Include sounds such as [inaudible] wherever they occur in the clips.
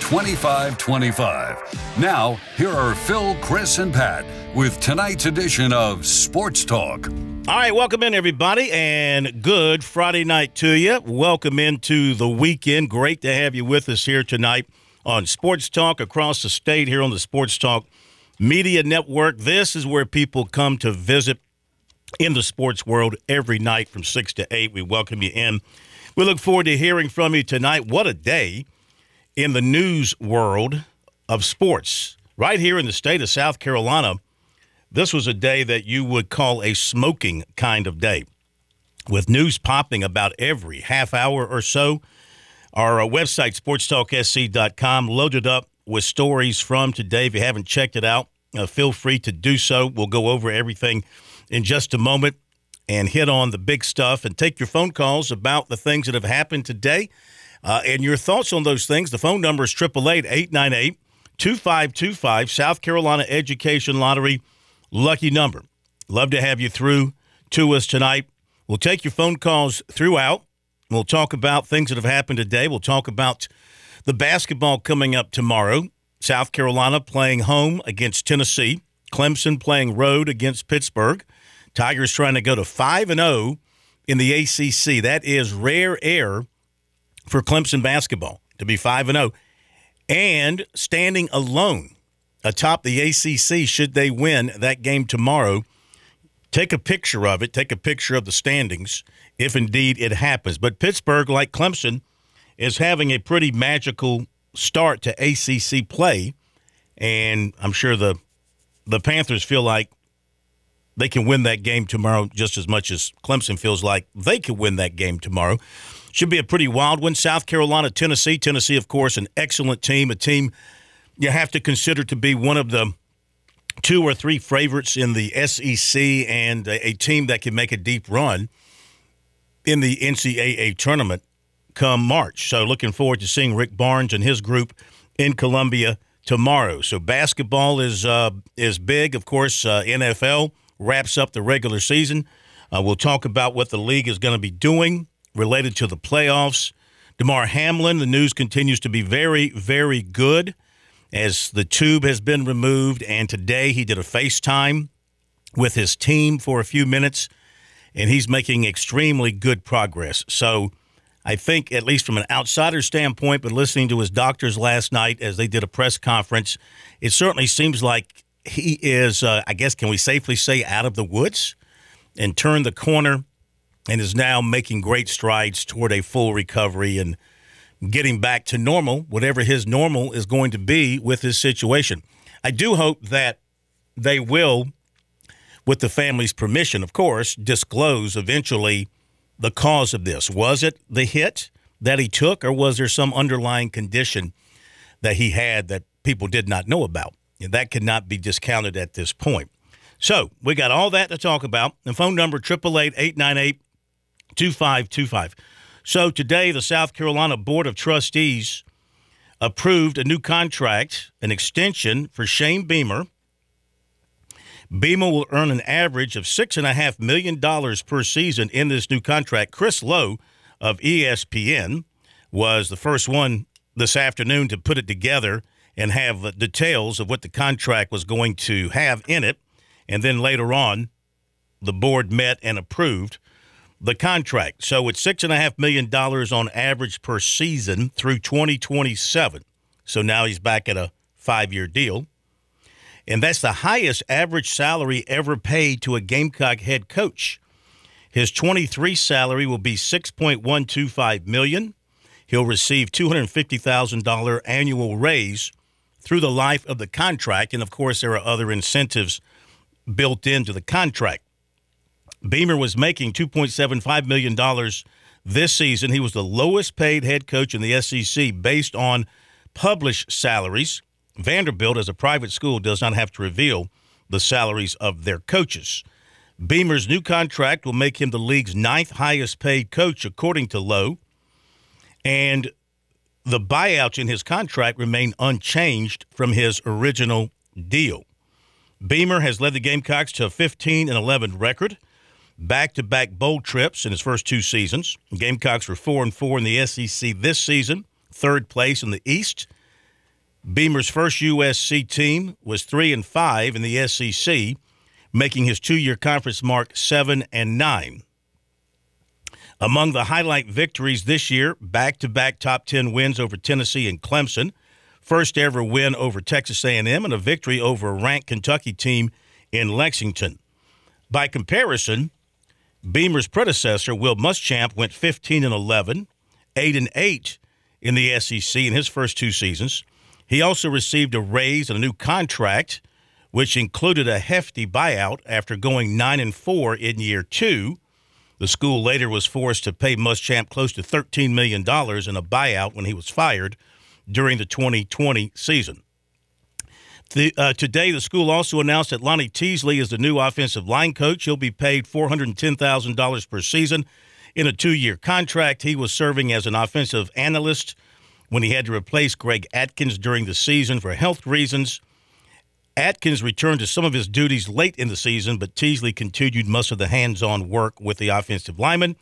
2525. Now, here are Phil, Chris, and Pat with tonight's edition of Sports Talk. All right, welcome in, everybody, and good Friday night to you. Welcome into the weekend. Great to have you with us here tonight on Sports Talk across the state here on the Sports Talk Media Network. This is where people come to visit in the sports world every night from 6 to 8. We welcome you in. We look forward to hearing from you tonight. What a day in the news world of sports. Right here in the state of South Carolina, this was a day that you would call a smoking kind of day with news popping about every half hour or so. Our uh, website, sportstalksc.com, loaded up with stories from today. If you haven't checked it out, uh, feel free to do so. We'll go over everything in just a moment and hit on the big stuff and take your phone calls about the things that have happened today uh, and your thoughts on those things. The phone number is 888 898 2525, South Carolina Education Lottery lucky number. Love to have you through to us tonight. We'll take your phone calls throughout. We'll talk about things that have happened today. We'll talk about the basketball coming up tomorrow. South Carolina playing home against Tennessee. Clemson playing road against Pittsburgh. Tigers trying to go to 5 and 0 in the ACC. That is rare air for Clemson basketball to be 5 and 0 and standing alone atop the ACC should they win that game tomorrow. Take a picture of it, take a picture of the standings if indeed it happens. But Pittsburgh, like Clemson, is having a pretty magical start to ACC play, and I'm sure the the Panthers feel like they can win that game tomorrow just as much as Clemson feels like they can win that game tomorrow. Should be a pretty wild one. South Carolina, Tennessee. Tennessee, of course, an excellent team, a team you have to consider to be one of the two or three favorites in the SEC and a, team that can make a deep run in the NCAA tournament come March. So looking forward to seeing Rick Barnes and his group in Columbia tomorrow. So basketball is uh, is big, of course. Uh, NFL wraps up the regular season. Uh, we'll talk about what the league is going to be doing related to the playoffs. Damar Hamlin, the news continues to be very, very good as the tube has been removed. And today he did a FaceTime with his team for a few minutes, and he's making extremely good progress. So I think, at least from an outsider standpoint, but listening to his doctors last night as they did a press conference, it certainly seems like he is, uh, I guess, can we safely say, out of the woods and turned the corner and is now making great strides toward a full recovery and getting back to normal, whatever his normal is going to be with his situation. I do hope that they will, with the family's permission, of course, disclose eventually the cause of this. Was it the hit that he took, or was there some underlying condition that he had that people did not know about? And that cannot be discounted at this point. So we got all that to talk about. The phone number, 888 898 2525. So today, the South Carolina Board of Trustees approved a new contract, an extension for Shane Beamer. Beamer will earn an average of $6.5 million per season in this new contract. Chris Low of ESPN was the first one this afternoon to put it together and have details of what the contract was going to have in it. And then later on, the board met and approved the contract. So it's $6.5 million on average per season through 2027. So now he's back at a five year deal. And that's the highest average salary ever paid to a Gamecock head coach. His 23 salary will be 6.125 million. He'll receive $250,000 annual raise through the life of the contract and of course there are other incentives built into the contract. Beamer was making $2.75 million this season. He was the lowest paid head coach in the SEC based on published salaries. Vanderbilt, as a private school, does not have to reveal the salaries of their coaches. Beamer's new contract will make him the league's ninth highest paid coach, according to Low. And the buyouts in his contract remain unchanged from his original deal. Beamer has led the Gamecocks to a 15 and 11 record, back to back bowl trips in his first two seasons. Gamecocks were 4 and 4 in the SEC this season, third place in the East. Beamer's first USC team was 3 and 5 in the SEC, making his two year conference mark 7 and 9. Among the highlight victories this year, back to back top 10 wins over Tennessee and Clemson, first ever win over Texas A&M, and a victory over a ranked Kentucky team in Lexington. By comparison, Beamer's predecessor, Will Muschamp, went 15 and 11, 8 and 8 in the SEC in his first two seasons. He also received a raise and a new contract, which included a hefty buyout after going 9 and 4 in year 2. The school later was forced to pay Muschamp close to $13 million in a buyout when he was fired during the 2020 season. The, uh, today, the school also announced that Lonnie Teasley is the new offensive line coach. He'll be paid $410,000 per season in a two year contract. He was serving as an offensive analyst when he had to replace Greg Adkins during the season for health reasons. Adkins returned to some of his duties late in the season, but Teasley continued most of the hands on work with the offensive lineman.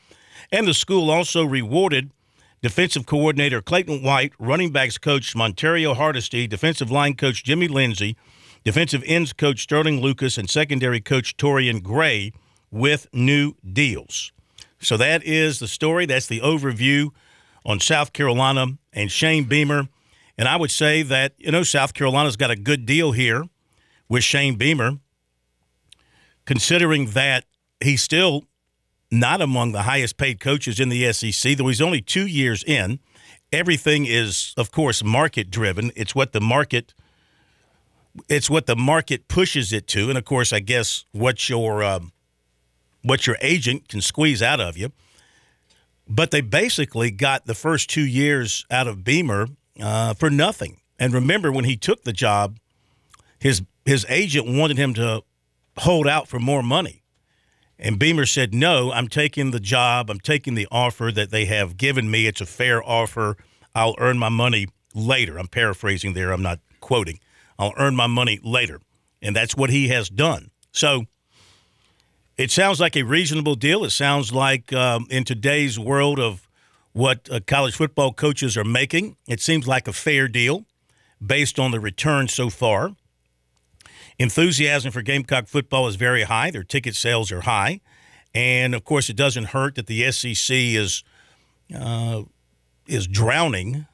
And the school also rewarded defensive coordinator Clayton White, running backs coach Montario Hardesty, defensive line coach Jimmy Lindsey, defensive ends coach Sterling Lucas, and secondary coach Torian Gray with new deals. So that is the story. That's the overview on South Carolina and Shane Beamer. And I would say that, you know, South Carolina's got a good deal here with Shane Beamer, considering that he still not among the highest paid coaches in the SEC, though he's only two years in. Everything is, of course, market driven. It's what the market it's what the market pushes it to, and of course, I guess what your um, what your agent can squeeze out of you. But they basically got the first two years out of Beamer uh, for nothing. And remember, when he took the job, his his agent wanted him to hold out for more money. And Beamer said, No, I'm taking the job. I'm taking the offer that they have given me. It's a fair offer. I'll earn my money later. I'm paraphrasing there. I'm not quoting. I'll earn my money later. And that's what he has done. So it sounds like a reasonable deal. It sounds like um, in today's world of what uh, college football coaches are making, it seems like a fair deal based on the return so far. Enthusiasm for Gamecock football is very high. Their ticket sales are high. And of course, it doesn't hurt that the SEC is uh, is drowning.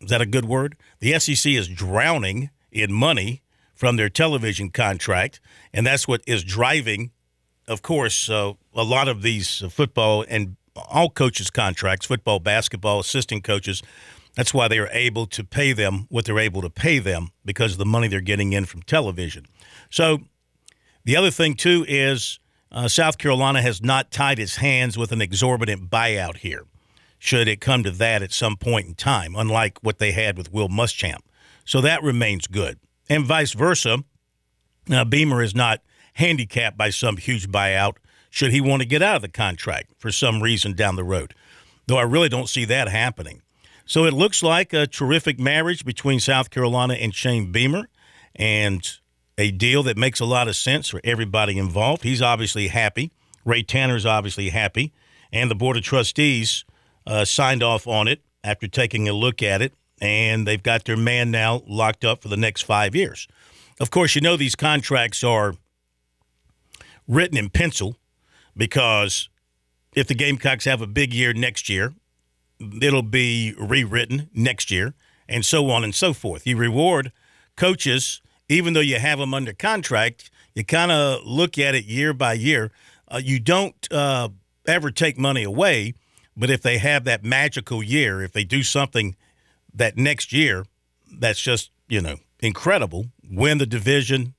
Is that a good word? The SEC is drowning in money from their television contract, and that's what is driving, of course, uh, a lot of these football and all coaches' contracts, football, basketball, assistant coaches. That's why they are able to pay them what they're able to pay them because of the money they're getting in from television. So the other thing, too, is uh, South Carolina has not tied its hands with an exorbitant buyout here, should it come to that at some point in time, unlike what they had with Will Muschamp. So that remains good. And vice versa, uh, Beamer is not handicapped by some huge buyout should he want to get out of the contract for some reason down the road. Though I really don't see that happening. So it looks like a terrific marriage between South Carolina and Shane Beamer and a deal that makes a lot of sense for everybody involved. He's obviously happy. Ray Tanner's obviously happy. And the Board of Trustees uh, signed off on it after taking a look at it. And they've got their man now locked up for the next five years. Of course, you know these contracts are written in pencil because if the Gamecocks have a big year next year, it'll be rewritten next year, and so on and so forth. You reward coaches, even though you have them under contract, you kind of look at it year by year. Uh, you don't uh, ever take money away, but if they have that magical year, if they do something that next year that's just, you know, incredible, win the division,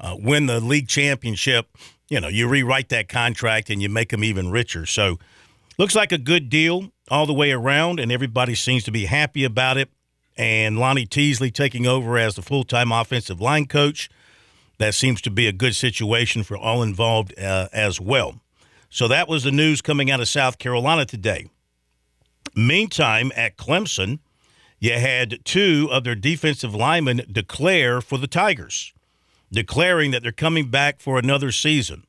uh, win the league championship, you know, you rewrite that contract and you make them even richer. So, looks like a good deal all the way around, and everybody seems to be happy about it. And Lonnie Teasley taking over as the full time offensive line coach. That seems to be a good situation for all involved uh, as well. So that was the news coming out of South Carolina today. Meantime, at Clemson, you had two of their defensive linemen declare for the Tigers, declaring that they're coming back for another season.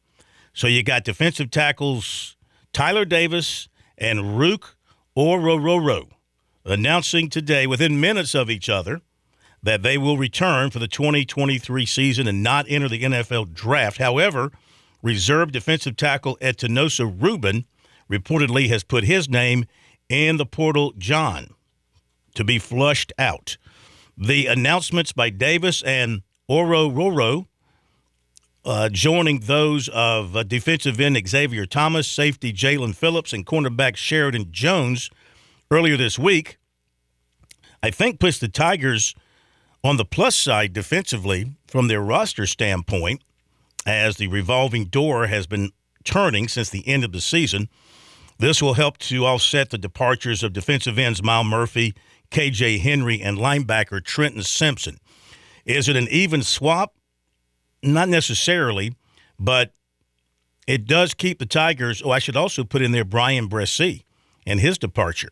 So you got defensive tackles Tyler Davis and Ruke Orhorhoro announcing today, within minutes of each other, that they will return for the 2023 season and not enter the NFL draft. However, reserve defensive tackle Etinosa Reuben reportedly has put his name in the portal John to be flushed out. The announcements by Davis and Orhorhoro uh, joining those of uh, defensive end Xavier Thomas, safety Jalyn Phillips, and cornerback Sheridan Jones earlier this week, I think puts the Tigers on the plus side defensively from their roster standpoint as the revolving door has been turning since the end of the season. This will help to offset the departures of defensive ends Myles Murphy, KJ Henry, and linebacker Trenton Simpson. Is it an even swap? Not necessarily, but it does keep the Tigers. Oh, I should also put in there Bryan Bresee and his departure.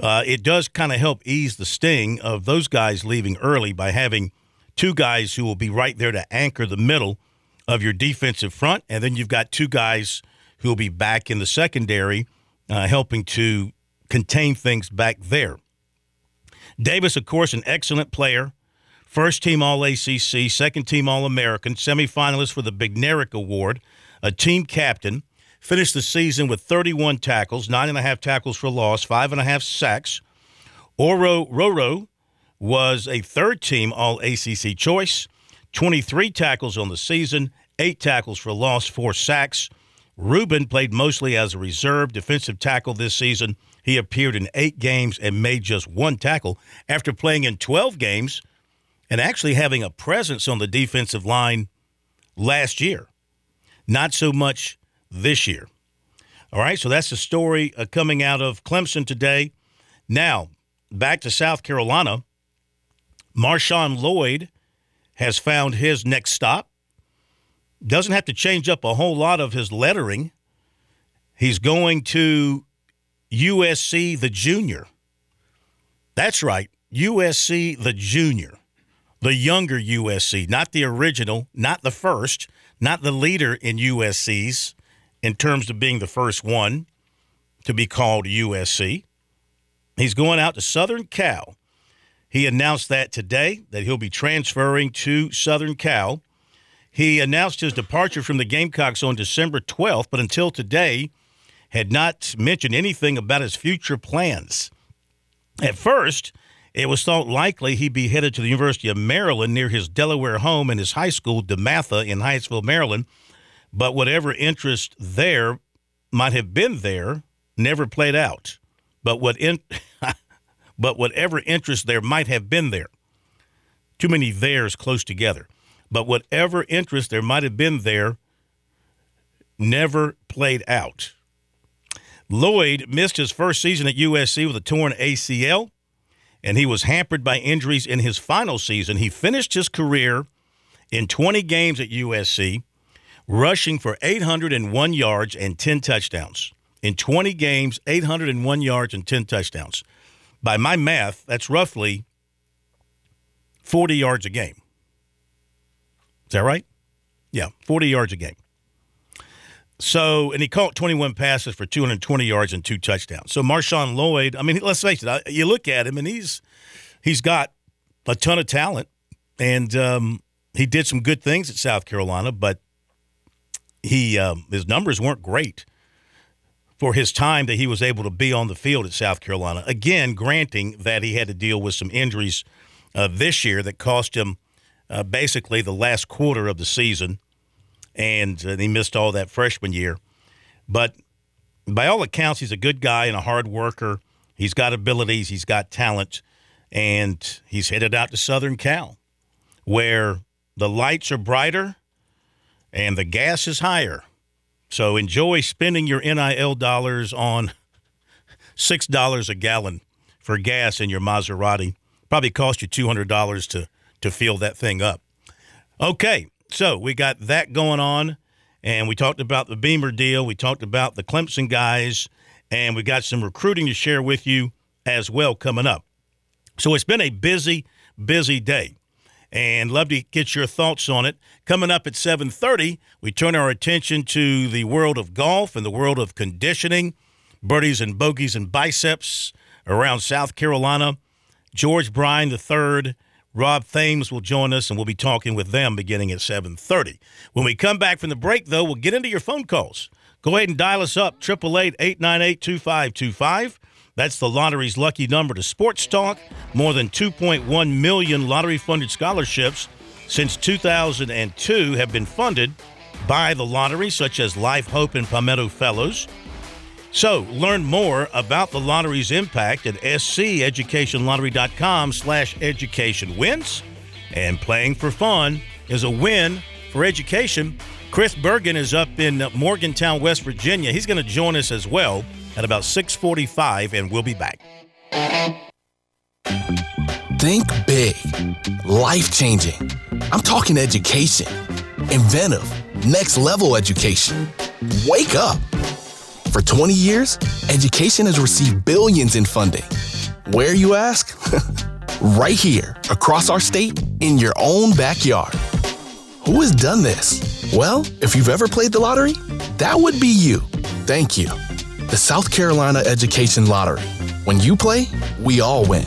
Uh, it does kind of help ease the sting of those guys leaving early by having two guys who will be right there to anchor the middle of your defensive front, and then you've got two guys who will be back in the secondary, uh, helping to contain things back there. Davis, of course, an excellent player. First team All ACC, second team All American, semifinalist for the Bednarik Award, a team captain. Finished the season with 31 tackles, nine and a half tackles for loss, five and a half sacks. Orhorhoro was a third team All ACC choice, 23 tackles on the season, eight tackles for loss, four sacks. Reuben played mostly as a reserve defensive tackle this season. He appeared in eight games and made just one tackle after playing in 12 games and actually having a presence on the defensive line last year. Not so much this year. All right, so that's the story uh, coming out of Clemson today. Now, back to South Carolina. Marshawn Lloyd has found his next stop. Doesn't have to change up a whole lot of his lettering. He's going to USC the Junior. That's right, USC the Junior. The younger USC, not the original, not the first, not the leader in USC's in terms of being the first one to be called USC. He's going out to Southern Cal. He announced that today that he'll be transferring to Southern Cal. He announced his departure from the Gamecocks on December 12th, but until today had not mentioned anything about his future plans. At first, it was thought likely he'd be headed to the University of Maryland near his Delaware home and his high school, DeMatha, in Hyattsville, Maryland, but whatever interest there might have been there never played out. But what in, [laughs] but whatever interest there might have been there, too many theirs close together. But whatever interest there might have been there never played out. Lloyd missed his first season at USC with a torn ACL, and he was hampered by injuries in his final season. He finished his career in 20 games at USC rushing for 801 yards and 10 touchdowns. In 20 games, 801 yards and 10 touchdowns. By my math, that's roughly 40 yards a game. Is that right? Yeah, 40 yards a game. So, and he caught 21 passes for 220 yards and two touchdowns. So, Marshawn Lloyd, I mean, [laughs] let's face it, you look at him and he's he's got a ton of talent, and um, he did some good things at South Carolina, but he um, his numbers weren't great for his time that he was able to be on the field at South Carolina. Again, granting that he had to deal with some injuries uh, this year that cost him uh, basically the last quarter of the season, and uh, he missed all that freshman year. But by all accounts, he's a good guy and a hard worker. He's got abilities, he's got talent, and he's headed out to Southern Cal, where the lights are brighter and the gas is higher. So enjoy spending your NIL dollars on $6 a gallon for gas in your Maserati Probably cost you $200 to, to fill that thing up. Okay, so we got that going on, and we talked about the Beamer deal. We talked about the Clemson guys, and we got some recruiting to share with you as well coming up. So it's been a busy, busy day and love to get your thoughts on it. Coming up at 7:30, we turn our attention to the world of golf and the world of conditioning, birdies and bogeys and biceps around South Carolina. George Bryan III, Rob Thames will join us, and we'll be talking with them beginning at 7:30. When we come back from the break, though, we'll get into your phone calls. Go ahead and dial us up, 888-898-2525. That's the lottery's lucky number to Sports Talk. More than 2.1 million lottery funded scholarships since 2002 have been funded by the lottery, such as Life, Hope, and Palmetto Fellows. So, learn more about the lottery's impact at sceducationlottery.com slash education wins. And playing for fun is a win for education. Chris Bergen is up in Morgantown, West Virginia. He's going to join us as well at about 6:45 and we'll be back. Think big. Life-changing. I'm talking education. Inventive. Next level education. Wake up. For 20 years, education has received billions in funding. Where you ask? [laughs] right here, across our state, in your own backyard. Who has done this? Well, if you've ever played the lottery, that would be you. Thank you the South Carolina Education Lottery. When you play, we all win.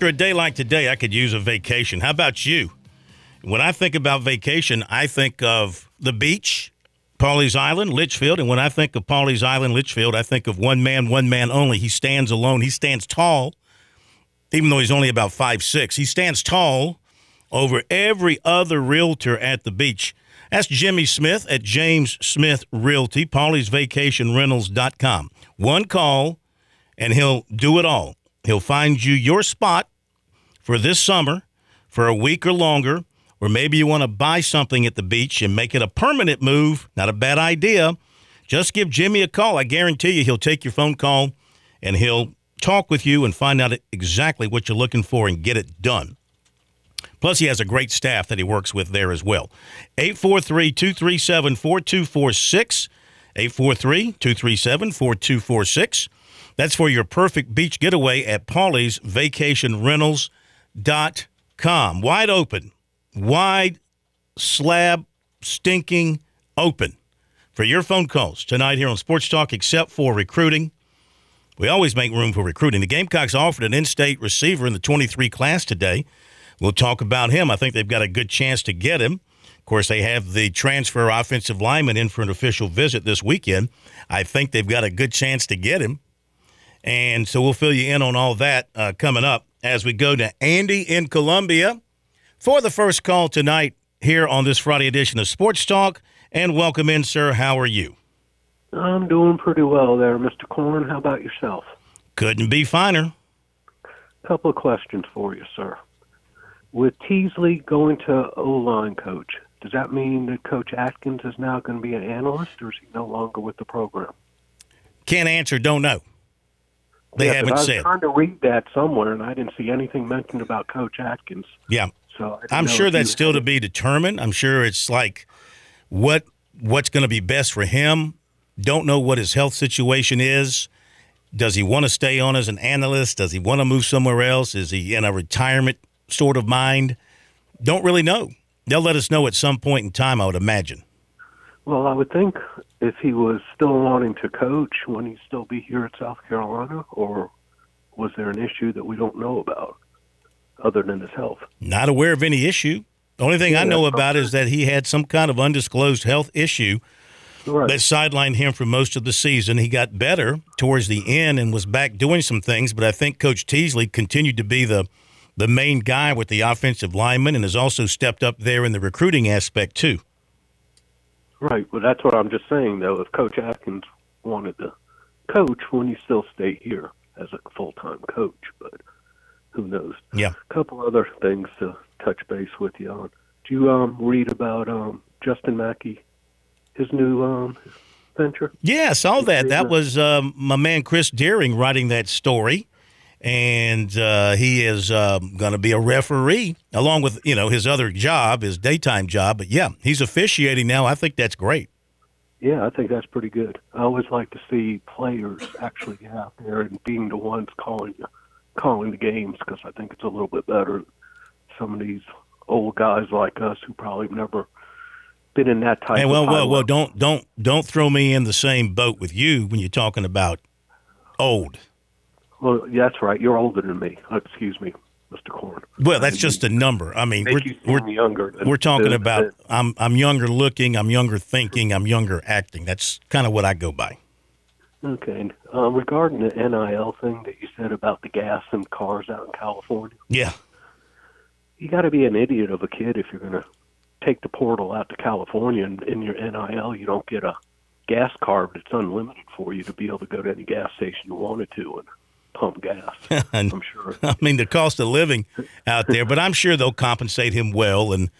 After a day like today, I could use a vacation. How about you? When I think about vacation, I think of the beach, Pawleys Island, Litchfield. And when I think of Pawleys Island, Litchfield, I think of one man, one man only. He stands alone. He stands tall, even though he's only about five six. He stands tall over every other realtor at the beach. That's Jimmy Smith at James Smith Realty, PawleysVacationRentals.com. One call, and he'll do it all. He'll find you your spot for this summer for a week or longer, or maybe you want to buy something at the beach and make it a permanent move. Not a bad idea. Just give Jimmy a call. I guarantee you he'll take your phone call and he'll talk with you and find out exactly what you're looking for and get it done. Plus, he has a great staff that he works with there as well. 843 237 4246. 843 237 4246. That's for your perfect beach getaway at Pawleys Vacation Rentals.com. Wide open, wide slab, stinking open for your phone calls tonight here on Sports Talk, except for recruiting. We always make room for recruiting. The Gamecocks offered an in state receiver in the 23 class today. We'll talk about him. I think they've got a good chance to get him. Of course, they have the transfer offensive lineman in for an official visit this weekend. I think they've got a good chance to get him. And so we'll fill you in on all that uh, coming up as we go to Andy in Columbia for the first call tonight here on this Friday edition of Sports Talk. And welcome in, sir. How are you? I'm doing pretty well there, Mr. Corn. How about yourself? Couldn't be finer. Couple of questions for you, sir. With Teasley going to O line coach, does that mean that Coach Adkins is now going to be an analyst, or is he no longer with the program? can't answer, don't know. They haven't I was said. trying to read that somewhere, and I didn't see anything mentioned about Coach Adkins. Yeah. So I'm sure that's still to be determined. I'm sure it's like what what's going to be best for him. Don't know what his health situation is. Does he want to stay on as an analyst? Does he want to move somewhere else? Is he in a retirement sort of mind? Don't really know. They'll let us know at some point in time, I would imagine. Well, I would think if he was still wanting to coach, wouldn't he still be here at South Carolina, or was there an issue that we don't know about, other than his health? Not aware of any issue. The only thing I know about is that he had some kind of undisclosed health issue Right. that sidelined him for most of the season. He got better towards the end and was back doing some things, but I think Coach Teasley continued to be the the main guy with the offensive lineman and has also stepped up there in the recruiting aspect too. Right. Well, that's what I'm just saying, though. If Coach Adkins wanted to coach, wouldn't he still stay here as a full time coach? But who knows? Yeah. A couple other things to touch base with you on. Do you um, read about um, Justin Mackey, his new um, venture? Yeah, I saw that. That was um, my man Chris Deering writing that story, and uh, he is um, going to be a referee along with you know his other job, his daytime job. But yeah, he's officiating now. I think that's great. Yeah, I think that's pretty good. I always like to see players actually get out there and being the ones calling calling the games because I think it's a little bit better. Some of these old guys like us who probably never been in that type. Hey, well, well, well, don't don't don't throw me in the same boat with you when you're talking about old. Well, yeah, that's right. You're older than me. Uh, Excuse me, Mr. Corn. Well, that's just a number. I mean, we're we're, younger. than- we're talking than- about than- I'm I'm younger looking, I'm younger thinking, I'm younger acting. That's kind of what I go by. Okay. Um, regarding the NIL thing that you said about the gas and cars out in California, Yeah. you got to be an idiot of a kid if you're going to take the portal out to California and in your NIL you don't get a gas card that's unlimited for you to be able to go to any gas station you wanted to and pump gas. [laughs] I'm sure. [laughs] I mean, the cost of living out there, but I'm sure they'll compensate him well, and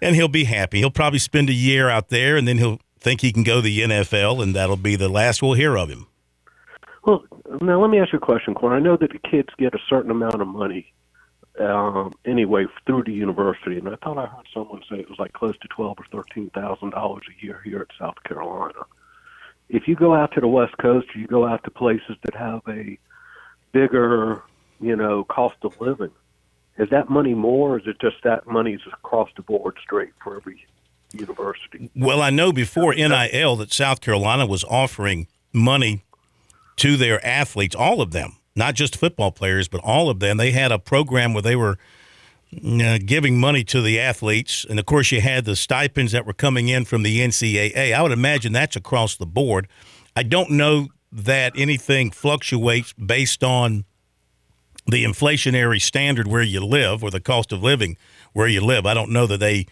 and he'll be happy. He'll probably spend a year out there, and then he'll think he can go to the NFL, and that'll be the last we'll hear of him. Well, now let me ask you a question, Corn. I know that the kids get a certain amount of money um, anyway through the university, and I thought I heard someone say it was like close to twelve or thirteen thousand dollars a year here at South Carolina. If you go out to the West Coast, or you go out to places that have a bigger, you know, cost of living. Is that money more, or is it just that money's across the board straight for every university? Well, I know before NIL that South Carolina was offering money to their athletes, all of them, not just football players, but all of them. They had a program where they were uh, giving money to the athletes. And of course, you had the stipends that were coming in from the NCAA. I would imagine that's across the board. I don't know that anything fluctuates based on the inflationary standard where you live or the cost of living where you live. I don't know that they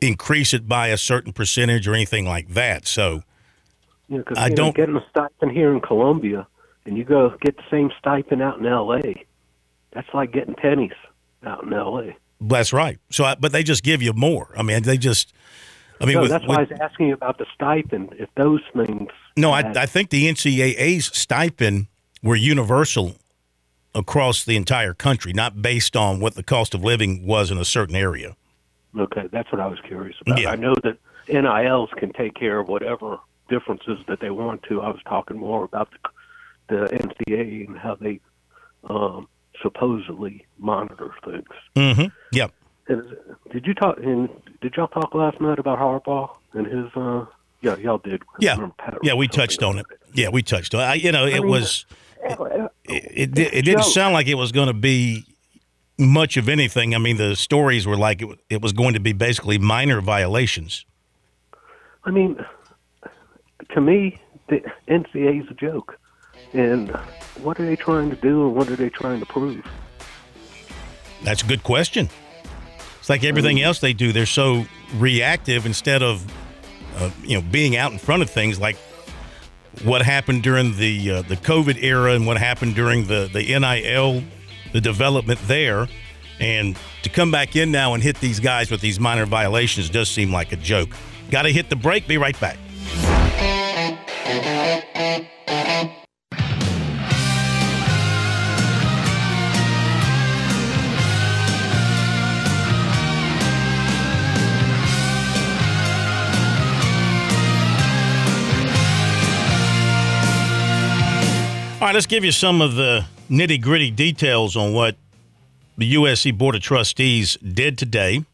increase it by a certain percentage or anything like that. So, 'cause, I don't- getting a stipend here in Columbia, and you go get the same stipend out in L.A. That's like getting pennies out in L.A. that's right. So, I, but they just give you more. I mean, they just. I mean, No, with, that's why I was asking you about the stipend. If those things, no, I, I think the NCAA's stipend were universal across the entire country, not based on what the cost of living was in a certain area. okay, that's what I was curious about. Yeah. I know that NILs can take care of whatever differences that they want to. I was talking more about the, the NCAA and how they um, supposedly monitor things. Mm-hmm. Yep. And did you talk? And did y'all talk last night about Harbaugh and his? Uh, yeah, y'all did. Yeah. Yeah, we touched on it. about Yeah, we touched on it. I, you know, it mean, was. Uh, It, it, it didn't sound like it was going to be much of anything. I mean, the stories were like it, it was going to be basically minor violations. I mean, to me, the NCAA is a joke. And what are they trying to do, and what are they trying to prove? That's a good question. It's like everything else they do; they're so reactive instead of, uh, you know, being out in front of things. Like what happened during the uh, the COVID era and what happened during the the NIL, the development there, and to come back in now and hit these guys with these minor violations does seem like a joke. Got to hit the break. Be right back. All right, let's give you some of the nitty gritty details on what the USC Board of Trustees did today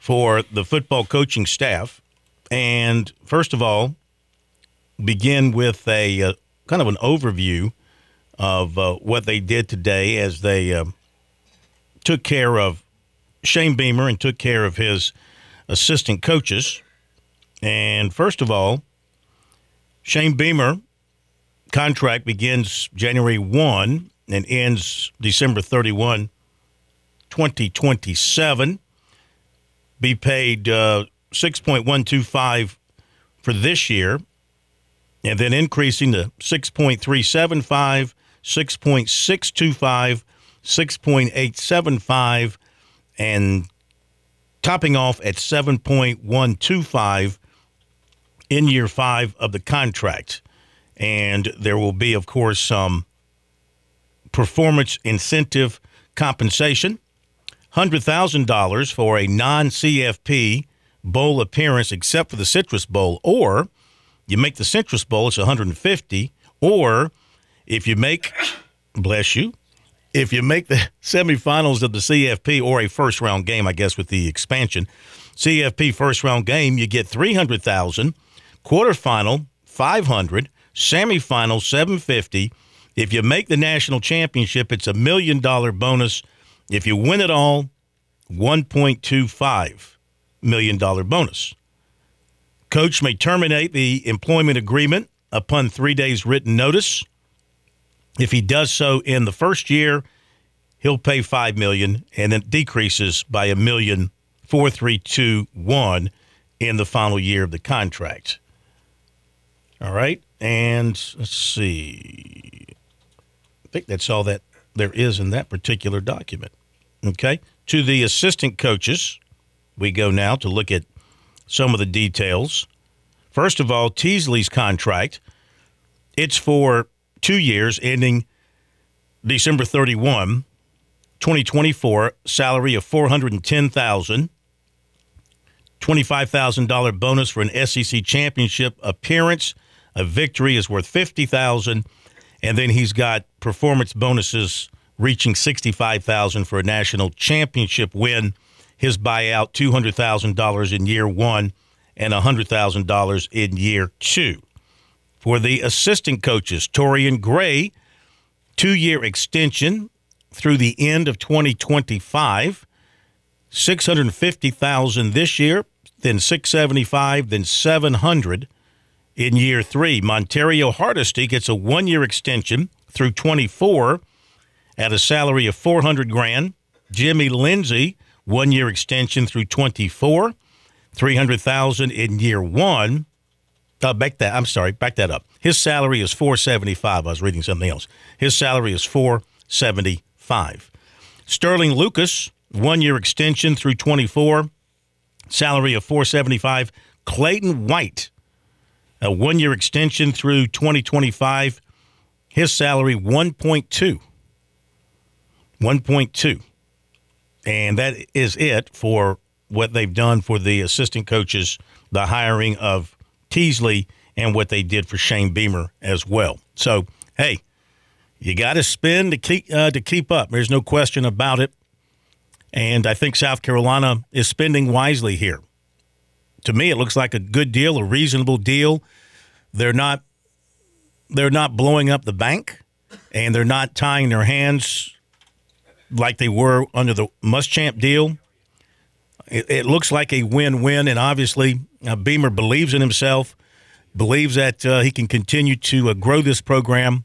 for the football coaching staff. And first of all, begin with a uh, kind of an overview of uh, what they did today as they uh, took care of Shane Beamer and took care of his assistant coaches. And first of all, Shane Beamer contract begins January 1 and ends December 31, 2027. Be paid uh, 6.125 for this year and then increasing to 6.375, 6.625, 6.875 and topping off at 7.125 in year 5 of the contract. And there will be of course some performance incentive compensation, $100,000 for a non CFP bowl appearance except for the Citrus Bowl, or you make the Citrus Bowl, it's 150, or if you make, bless you, if you make the semifinals of the CFP or a first round game, I guess with the expansion, CFP first round game, you get 300,000, quarterfinal 500, semifinal 750, if you make the national championship, it's a million dollar bonus. If you win it all, $1.25 million bonus. Coach may terminate the employment agreement upon three days written notice. If he does so in the first year, he'll pay five million and then decreases by a million four three two one in the final year of the contract. All right. And let's see I think that's all that there is in that particular document. Okay. To the assistant coaches, we go now to look at some of the details. First of all, Teasley's contract, it's for two years ending December 31, 2024, salary of 410000 $25,000 bonus for an SEC championship appearance. A victory is worth 50000 and then he's got performance bonuses reaching 65000 for a national championship win. His buyout, $200,000 in year one and $100,000 in year two. For the assistant coaches, Torian Gray, two year extension through the end of 2025, 650,000 this year, then 675, then 700 in year three. Montario Hardesty gets a one year extension through 24 at a salary of 400 grand. Jimmy Lindsey, one year extension through 24, 300,000 in year one. Uh, back that, I'm sorry, back that up. His salary is 475. I was reading something else. His salary is 475. Sterling Lucas, one year extension through 24, salary of 475. Clayton White, a one year extension through 2025. His salary 1.2. 1.2. And that is it for what they've done for the assistant coaches, the hiring of Teasley, and what they did for Shane Beamer as well. So, hey, you got to spend to keep uh, to keep up. There's no question about it. And I think South Carolina is spending wisely here to me, it looks like a good deal, a reasonable deal. They're not they're not blowing up the bank, and they're not tying their hands like they were under the Muschamp deal. It, it looks like a win-win, and obviously, uh, Beamer believes in himself, believes that uh, he can continue to uh, grow this program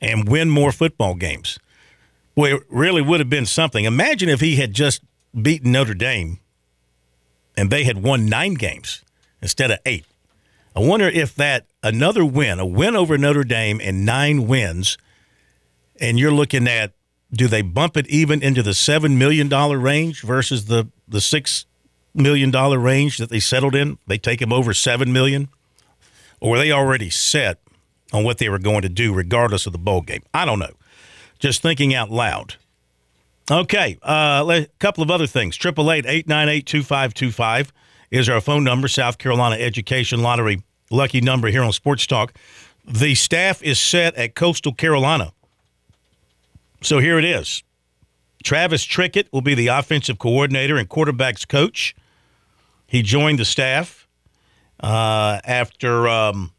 and win more football games. Well, it really would have been something. Imagine if he had just beaten Notre Dame and they had won nine games instead of eight. I wonder if that another win, a win over Notre Dame and nine wins, and you're looking at do they bump it even into the seven million dollar range versus the the six million dollar range that they settled in? They take them over seven million, or were they already set on what they were going to do regardless of the bowl game? I don't know. Just thinking out loud. Okay, uh, a couple of other things. Triple eight eight nine eight two five two five is our phone number. South Carolina Education Lottery lucky number here on Sports Talk. The staff is set at Coastal Carolina. So here it is. Travis Trickett will be the offensive coordinator and quarterbacks coach. He joined the staff uh, after um,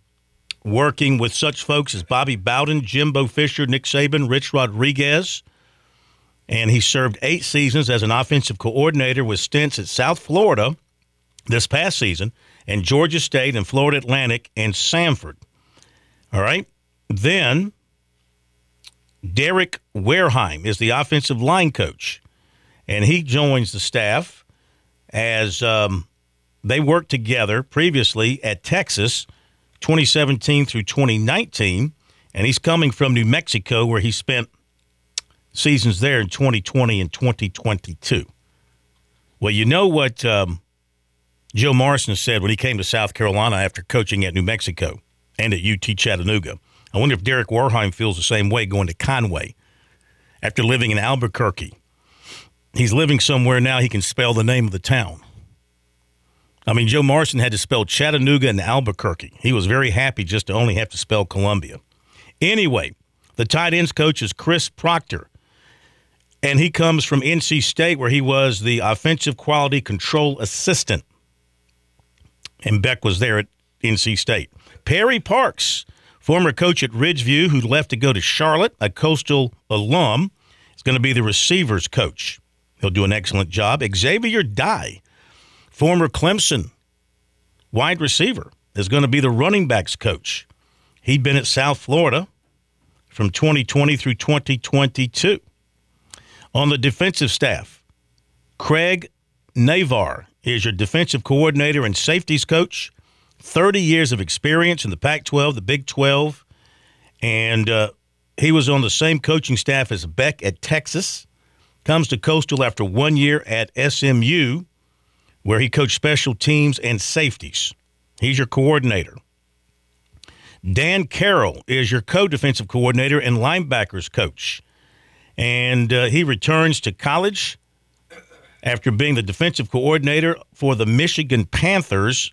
working with such folks as Bobby Bowden, Jimbo Fisher, Nick Saban, Rich Rodriguez. And he served eight seasons as an offensive coordinator with stints at South Florida this past season and Georgia State and Florida Atlantic and Samford. All right. Then Derek Warehime is the offensive line coach, and he joins the staff as um, they worked together previously at Texas 2017 through 2019, and he's coming from New Mexico where he spent seasons there in 2020 and 2022. Well, you know what um, Joe Morrison said when he came to South Carolina after coaching at New Mexico and at UT Chattanooga. I wonder if Derek Warehime feels the same way going to Conway after living in Albuquerque. He's living somewhere now he can spell the name of the town. I mean, Joe Morrison had to spell Chattanooga and Albuquerque. He was very happy just to only have to spell Columbia. Anyway, the tight ends coach is Chris Proctor, and he comes from NC State, where he was the offensive quality control assistant. And Beck was there at NC State. Perry Parks, former coach at Ridgeview, who left to go to Charlotte, a coastal alum, is going to be the receivers coach. He'll do an excellent job. Xavier Dye Former Clemson wide receiver is going to be the running backs coach. He'd been at South Florida from 2020 through 2022. On the defensive staff, Craig Naivar is your defensive coordinator and safeties coach. 30 years of experience in the Pac 12, the Big 12, and uh, he was on the same coaching staff as Beck at Texas. Comes to Coastal after one year at SMU where he coached special teams and safeties. He's your coordinator. Dan Carroll is your co defensive coordinator and linebackers coach. And uh, he returns to college after being the defensive coordinator for the Michigan Panthers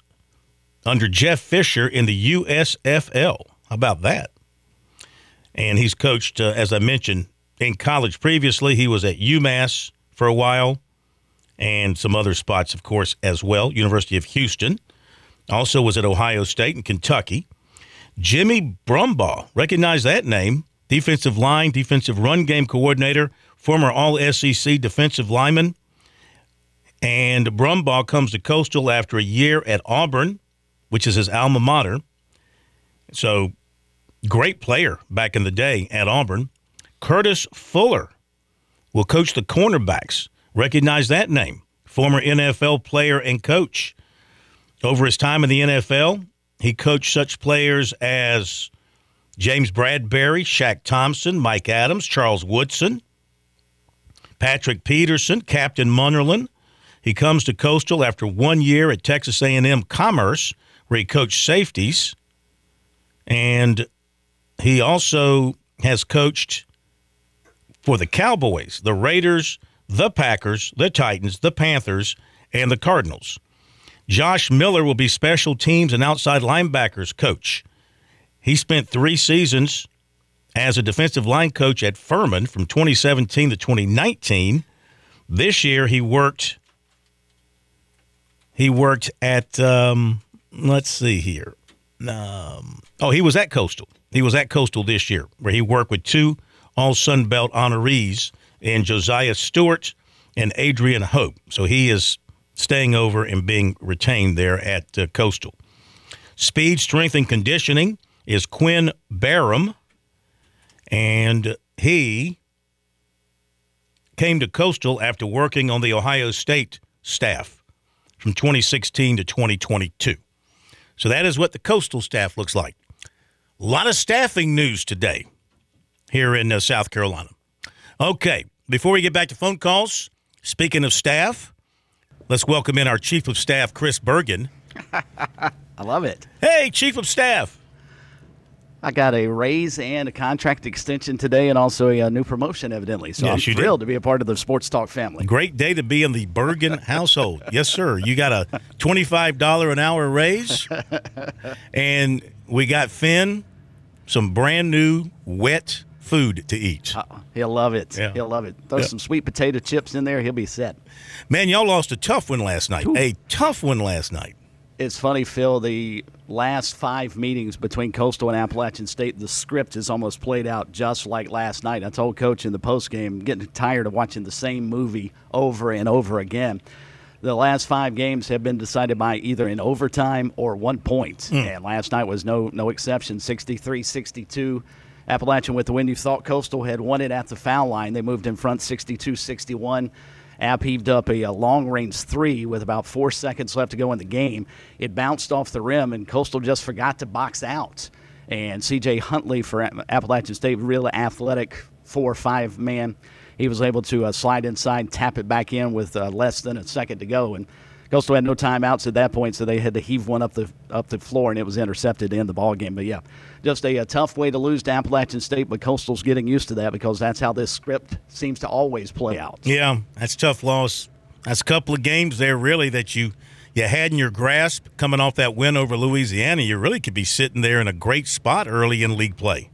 under Jeff Fisher in the USFL. How about that? And he's coached, uh, as I mentioned, in college previously. He was at UMass for a while and some other spots, of course, as well. University of Houston. Also was at Ohio State and Kentucky. Jimmy Brumbaugh, recognize that name. Defensive line, defensive run game coordinator, former All SEC defensive lineman. And Brumbaugh comes to Coastal after a year at Auburn, which is his alma mater. So, great player back in the day at Auburn. Curtis Fuller will coach the cornerbacks Recognize that name. Former NFL player and coach. Over his time in the NFL, he coached such players as James Bradberry, Shaq Thompson, Mike Adams, Charles Woodson, Patrick Peterson, Captain Munnerlyn. He comes to Coastal after one year at Texas A&M Commerce, where he coached safeties, and he also has coached for the Cowboys, the Raiders, the Packers, the Titans, the Panthers, and the Cardinals. Josh Miller will be special teams and outside linebackers coach. He spent three seasons as a defensive line coach at Furman from 2017 to 2019. This year he worked. He worked at. Um, let's see here. Um, oh, he was at Coastal. He was at Coastal this year, where he worked with two All Sun Belt honorees and Josiah Stewart and Adrian Hope. So he is staying over and being retained there at uh, Coastal. Speed, strength, and conditioning is Quinn Barham, and he came to Coastal after working on the Ohio State staff from 2016 to 2022. So that is what the Coastal staff looks like. A lot of staffing news today here in uh, South Carolina. Okay, before we get back to phone calls, speaking of staff, let's welcome in our Chief of Staff, Chris Bergen. [laughs] I love it. Hey, Chief of Staff. I got a raise and a contract extension today, and also a, a new promotion, evidently. So Yes, I'm did. to be a part of the Sports Talk family. Great day to be in the Bergen [laughs] household. Yes, sir. You got a $25 an hour raise, and we got Finn some brand new wet food to eat. Uh, he'll love it. Yeah. He'll love it. Throw Yeah. some sweet potato chips in there. He'll be set. Man, y'all lost a tough one last night. A tough one last night. It's funny, Phil. The last five meetings between Coastal and Appalachian State, the script is almost played out just like last night. I told Coach in the post game, getting tired of watching the same movie over and over again. The last five games have been decided by either in overtime or one point, hmm. and last night was no no exception. 63-62. Appalachian with the win. You thought Coastal had won it at the foul line. They moved in front 62-61. App heaved up a, a long range three with about four seconds left to go in the game. It bounced off the rim, and Coastal just forgot to box out. And CJ Huntley for Appalachian State, real athletic four or five man. He was able to uh, slide inside, tap it back in with uh, less than a second to go. And Coastal had no timeouts at that point, so they had to heave one up the up the floor, and it was intercepted to end the ball game. But yeah, just a, a tough way to lose to Appalachian State, but Coastal's getting used to that because that's how this script seems to always play out. Yeah, that's a tough loss. That's a couple of games there, really, that you you had in your grasp coming off that win over Louisiana. You really could be sitting there in a great spot early in league play.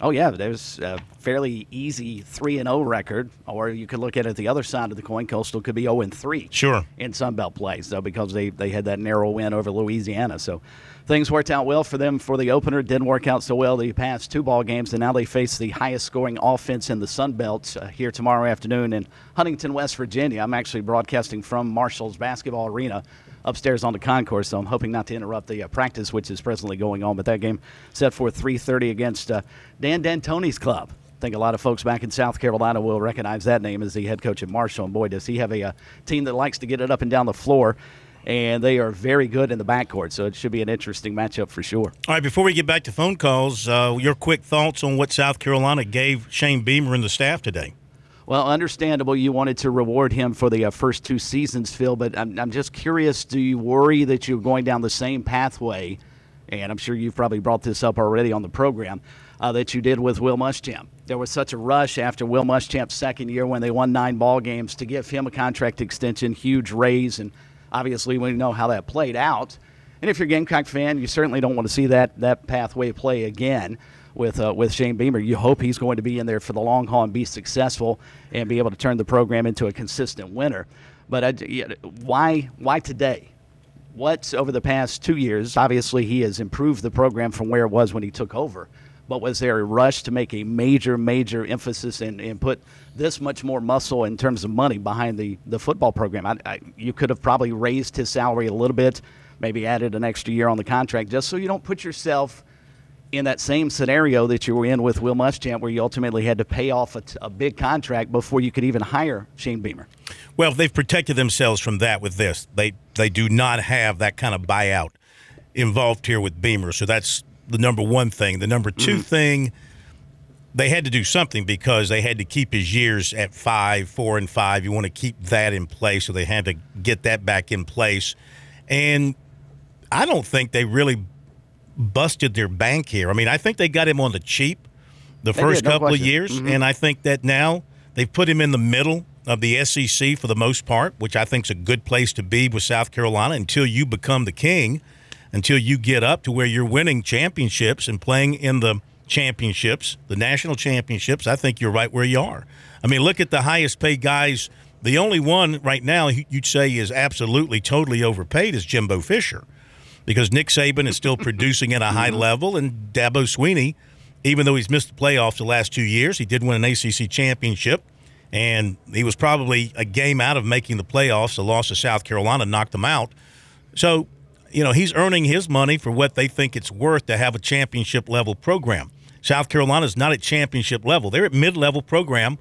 Oh yeah, there's a uh, fairly easy three and zero record, or you could look at it the other side of the coin. Coastal could be zero and three. Sure. In Sun Belt play, so because they they had that narrow win over Louisiana, so things worked out well for them for the opener. Didn't work out so well the past two ball games, and now they face the highest scoring offense in the Sun Belt uh, here tomorrow afternoon in Huntington, West Virginia. I'm actually broadcasting from Marshall's basketball arena upstairs on the concourse. So I'm hoping not to interrupt the uh, practice, which is presently going on. But that game set for 3:30 against uh, Dan D'Antoni's club. I think a lot of folks back in South Carolina will recognize that name as the head coach at Marshall. And boy, does he have a, uh team that likes to get it up and down the floor. And they are very good in the backcourt, so it should be an interesting matchup for sure. All right, before we get back to phone calls, uh, your quick thoughts on what South Carolina gave Shane Beamer and the staff today. Well, understandable. You wanted to reward him for the uh, first two seasons, Phil, but I'm, I'm just curious do you worry that you're going down the same pathway? And I'm sure you've probably brought this up already on the program uh, that you did with Will Muschamp. There was such a rush after Will Muschamp's second year when they won nine ball games to give him a contract extension, huge raise, and obviously we know how that played out. And if you're a Gamecock fan, you certainly don't want to see that that pathway play again with uh, with Shane Beamer. You hope he's going to be in there for the long haul and be successful and be able to turn the program into a consistent winner. But I, why why today? What's over the past two years? Obviously, he has improved the program from where it was when he took over. But was there a rush to make a major, major emphasis and, and put this much more muscle in terms of money behind the, the football program? I, I, you could have probably raised his salary a little bit, maybe added an extra year on the contract, just so you don't put yourself in that same scenario that you were in with Will Muschamp, where you ultimately had to pay off a, big contract before you could even hire Shane Beamer. Well, they've protected themselves from that with this. They they do not have that kind of buyout involved here with Beamer. So that's the number one thing. The number 2 mm. thing, they had to do something because they had to keep his years at five, four, and five. You want to keep that in place, so they had to get that back in place. And I don't think they really busted their bank here. I mean, I think they got him on the cheap the They first did, no couple of years, mm-hmm. and I think that now they've put him in the middle of the SEC for the most part, which I think is a good place to be with South Carolina until you become the king, until you get up to where you're winning championships and playing in the championships, the national championships. I think you're right where you are. I mean, look at the highest paid guys. The only one right now you'd say is absolutely totally overpaid is Jimbo Fisher because Nick Saban is still producing at a high mm-hmm. level, and Dabo Swinney, even though he's missed the playoffs the last two years, he did win an ACC championship, and he was probably a game out of making the playoffs. The loss to South Carolina knocked them out. So, you know, he's earning his money for what they think it's worth to have a championship level program. South Carolina's not at championship level; they're at mid level program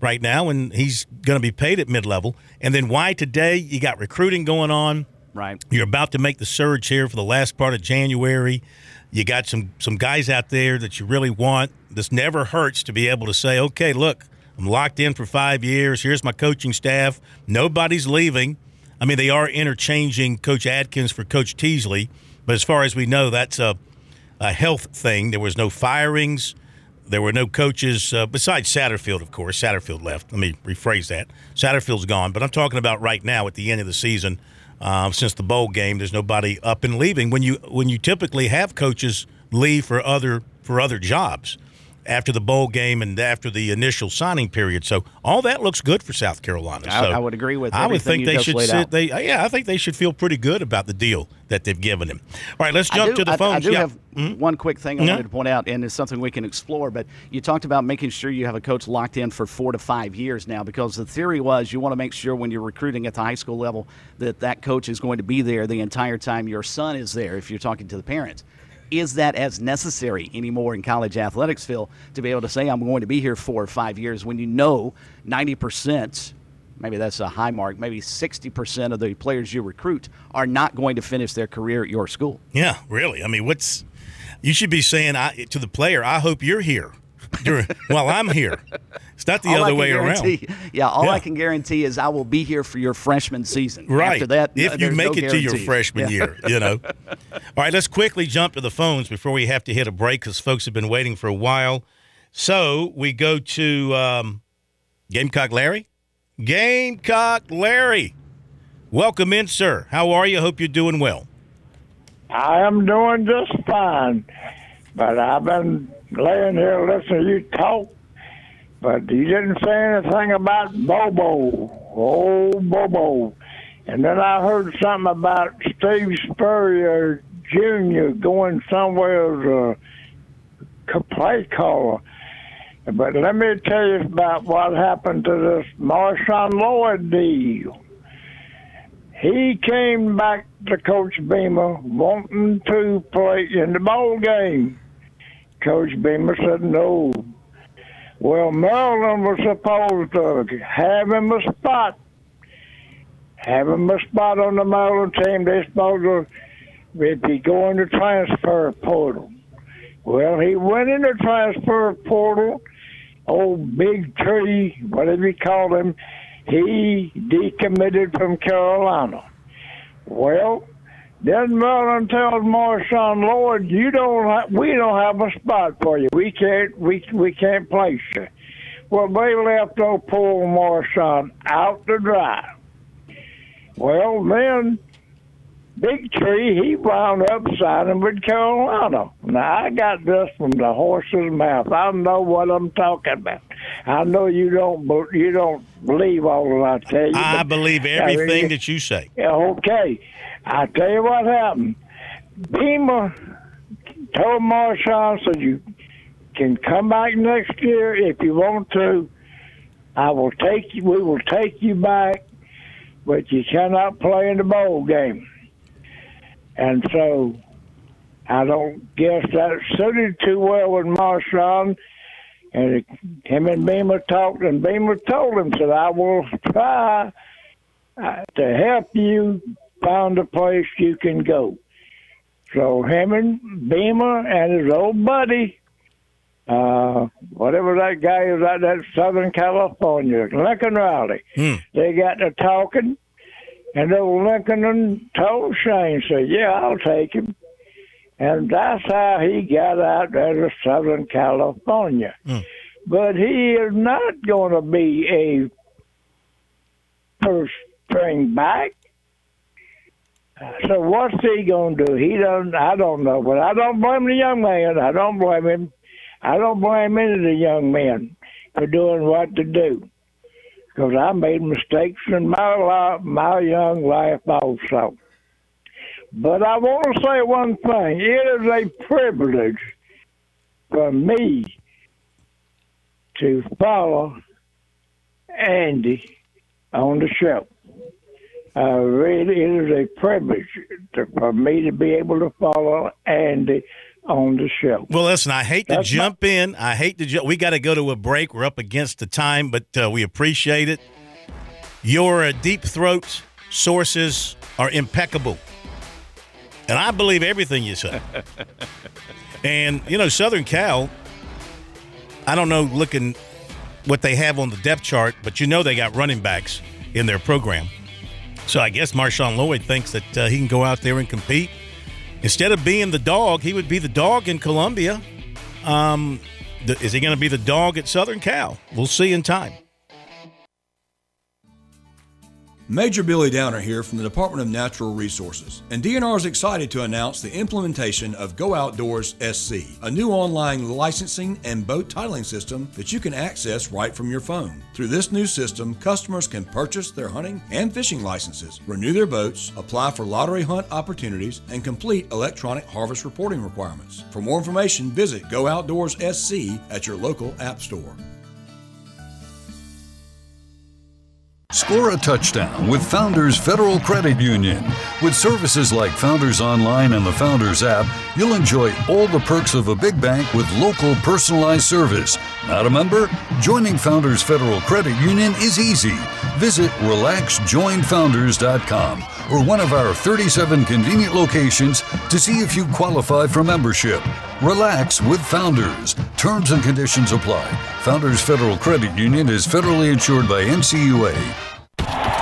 right now, and he's going to be paid at mid level. And then why today? You got recruiting going on. Right. You're about to make the surge here for the last part of January. You got some some guys out there that you really want. This never hurts to be able to say, okay, look, I'm locked in for five years. Here's my coaching staff. Nobody's leaving. I mean, they are interchanging Coach Adkins for Coach Teasley, but as far as we know, that's a, a health thing. There was no firings. There were no coaches uh, besides Satterfield, of course. Satterfield left. Let me rephrase that. Satterfield's gone, but I'm talking about right now at the end of the season. Uh, since the bowl game, there's nobody up and leaving. When you when you typically have coaches leave for other for other jobs after the bowl game and after the initial signing period. So all that looks good for South Carolina. I, so I would agree with. I would think they should sit. They uh, yeah, I think they should feel pretty good about the deal that they've given him. All right, let's jump do- to the I- phones. I do yeah. have mm-hmm. one quick thing I Yeah. wanted to point out, and it's something we can explore. But you talked about making sure you have a coach locked in for four to five years now, because the theory was you want to make sure when you're recruiting at the high school level that that coach is going to be there the entire time your son is there. If you're talking to the parents. Is that as necessary anymore in college athletics, Phil, to be able to say, I'm going to be here four or five years when you know 90%, maybe that's a high mark, maybe 60% of the players you recruit are not going to finish their career at your school? Yeah, really. I mean, what's you should be saying I, to the player? I hope you're here during, while I'm here. It's not the All other way around. Yeah, all Yeah. I can guarantee is I will be here for your freshman season. Right. After that, if uh, you make no it to your freshman Yeah. year, you know. [laughs] All right, let's quickly jump to the phones before we have to hit a break because folks have been waiting for a while. So we go to um, Gamecock Larry. Gamecock Larry, welcome in, sir. How are you? Hope you're doing well. I am doing just fine, but I've been laying here listening to you talk, but you didn't say anything about Bobo. Oh, Bobo. And then I heard something about Steve Spurrier Jr. going somewhere as a play caller. But let me tell you about what happened to this Marshawn Lloyd deal. He came back to Coach Beamer wanting to play in the bowl game. Coach Beamer said no. Well, Maryland was supposed to have him a spot. Have him a spot on the Maryland team. They supposed to, if he go in the transfer portal. Well, he went in the transfer portal. Old Big Tree, whatever you call him, he decommitted from Carolina. Well, then Maryland tells Marshawn Lloyd, "You don't, ha- we don't have a spot for you. We can't, we we can't place you." Well, they left old poor Marshawn out to dry. Well, then Big Tree, he wound up signing with Carolina. Now I got this from the horse's mouth. I know what I'm talking about. I know you don't, you don't believe all that I tell you. I believe I mean, everything that you say. okay. I tell you what happened. Beamer told Marshawn said you can come back next year if you want to. I will take you. We will take you back, but you cannot play in the bowl game. And so, I don't guess that suited too well with Marshawn. And him and Beamer talked, and Beamer told him, said, "I will try uh, to help you find a place you can go. So him and Beamer and his old buddy, uh, whatever that guy is out that Southern California, Lincoln Riley, Hmm. they got to talking, and old Lincoln and told Shane, said, "Yeah, I'll take him." And that's how he got out there to Southern California. But he is not going to be a first string back. So what's he gonna do? He doesn't. I don't know, but I don't blame the young man. I don't blame him. I don't blame any of the young men for doing what to do, because I made mistakes in my life, my young life also. But I want to say one thing: it is a privilege for me to follow Andy on the show. Uh, really, it is a privilege to, for me to be able to follow Andy on the show. Well, listen, I hate to That's my- jump in. I hate to. Ju- we got to go to a break. We're up against the time, but uh, we appreciate it. Your uh, deep throat sources are impeccable, and I believe everything you say. [laughs] and you know, Southern Cal. I don't know looking what they have on the depth chart, but you know they got running backs in their program. So I guess Marshawn Lloyd thinks that uh, he can go out there and compete. Instead of being the dog, he would be the dog in Columbia. Um, th- is he going to be the dog at Southern Cal? We'll see in time. Major Billy Downer here from the Department of Natural Resources, and DNR is excited to announce the implementation of Go Outdoors SC, a new online licensing and boat titling system that you can access right from your phone. Through this new system, customers can purchase their hunting and fishing licenses, renew their boats, apply for lottery hunt opportunities, and complete electronic harvest reporting requirements. For more information, visit Go Outdoors SC at your local app store. Score a touchdown with Founders Federal Credit Union. With services like Founders Online and the Founders app, you'll enjoy all the perks of a big bank with local personalized service. Not a member? Joining Founders Federal Credit Union is easy. Visit relaxjoinfounders.com or one of our 37 convenient locations to see if you qualify for membership. Relax with Founders. Terms and conditions apply. Founders Federal Credit Union is federally insured by NCUA.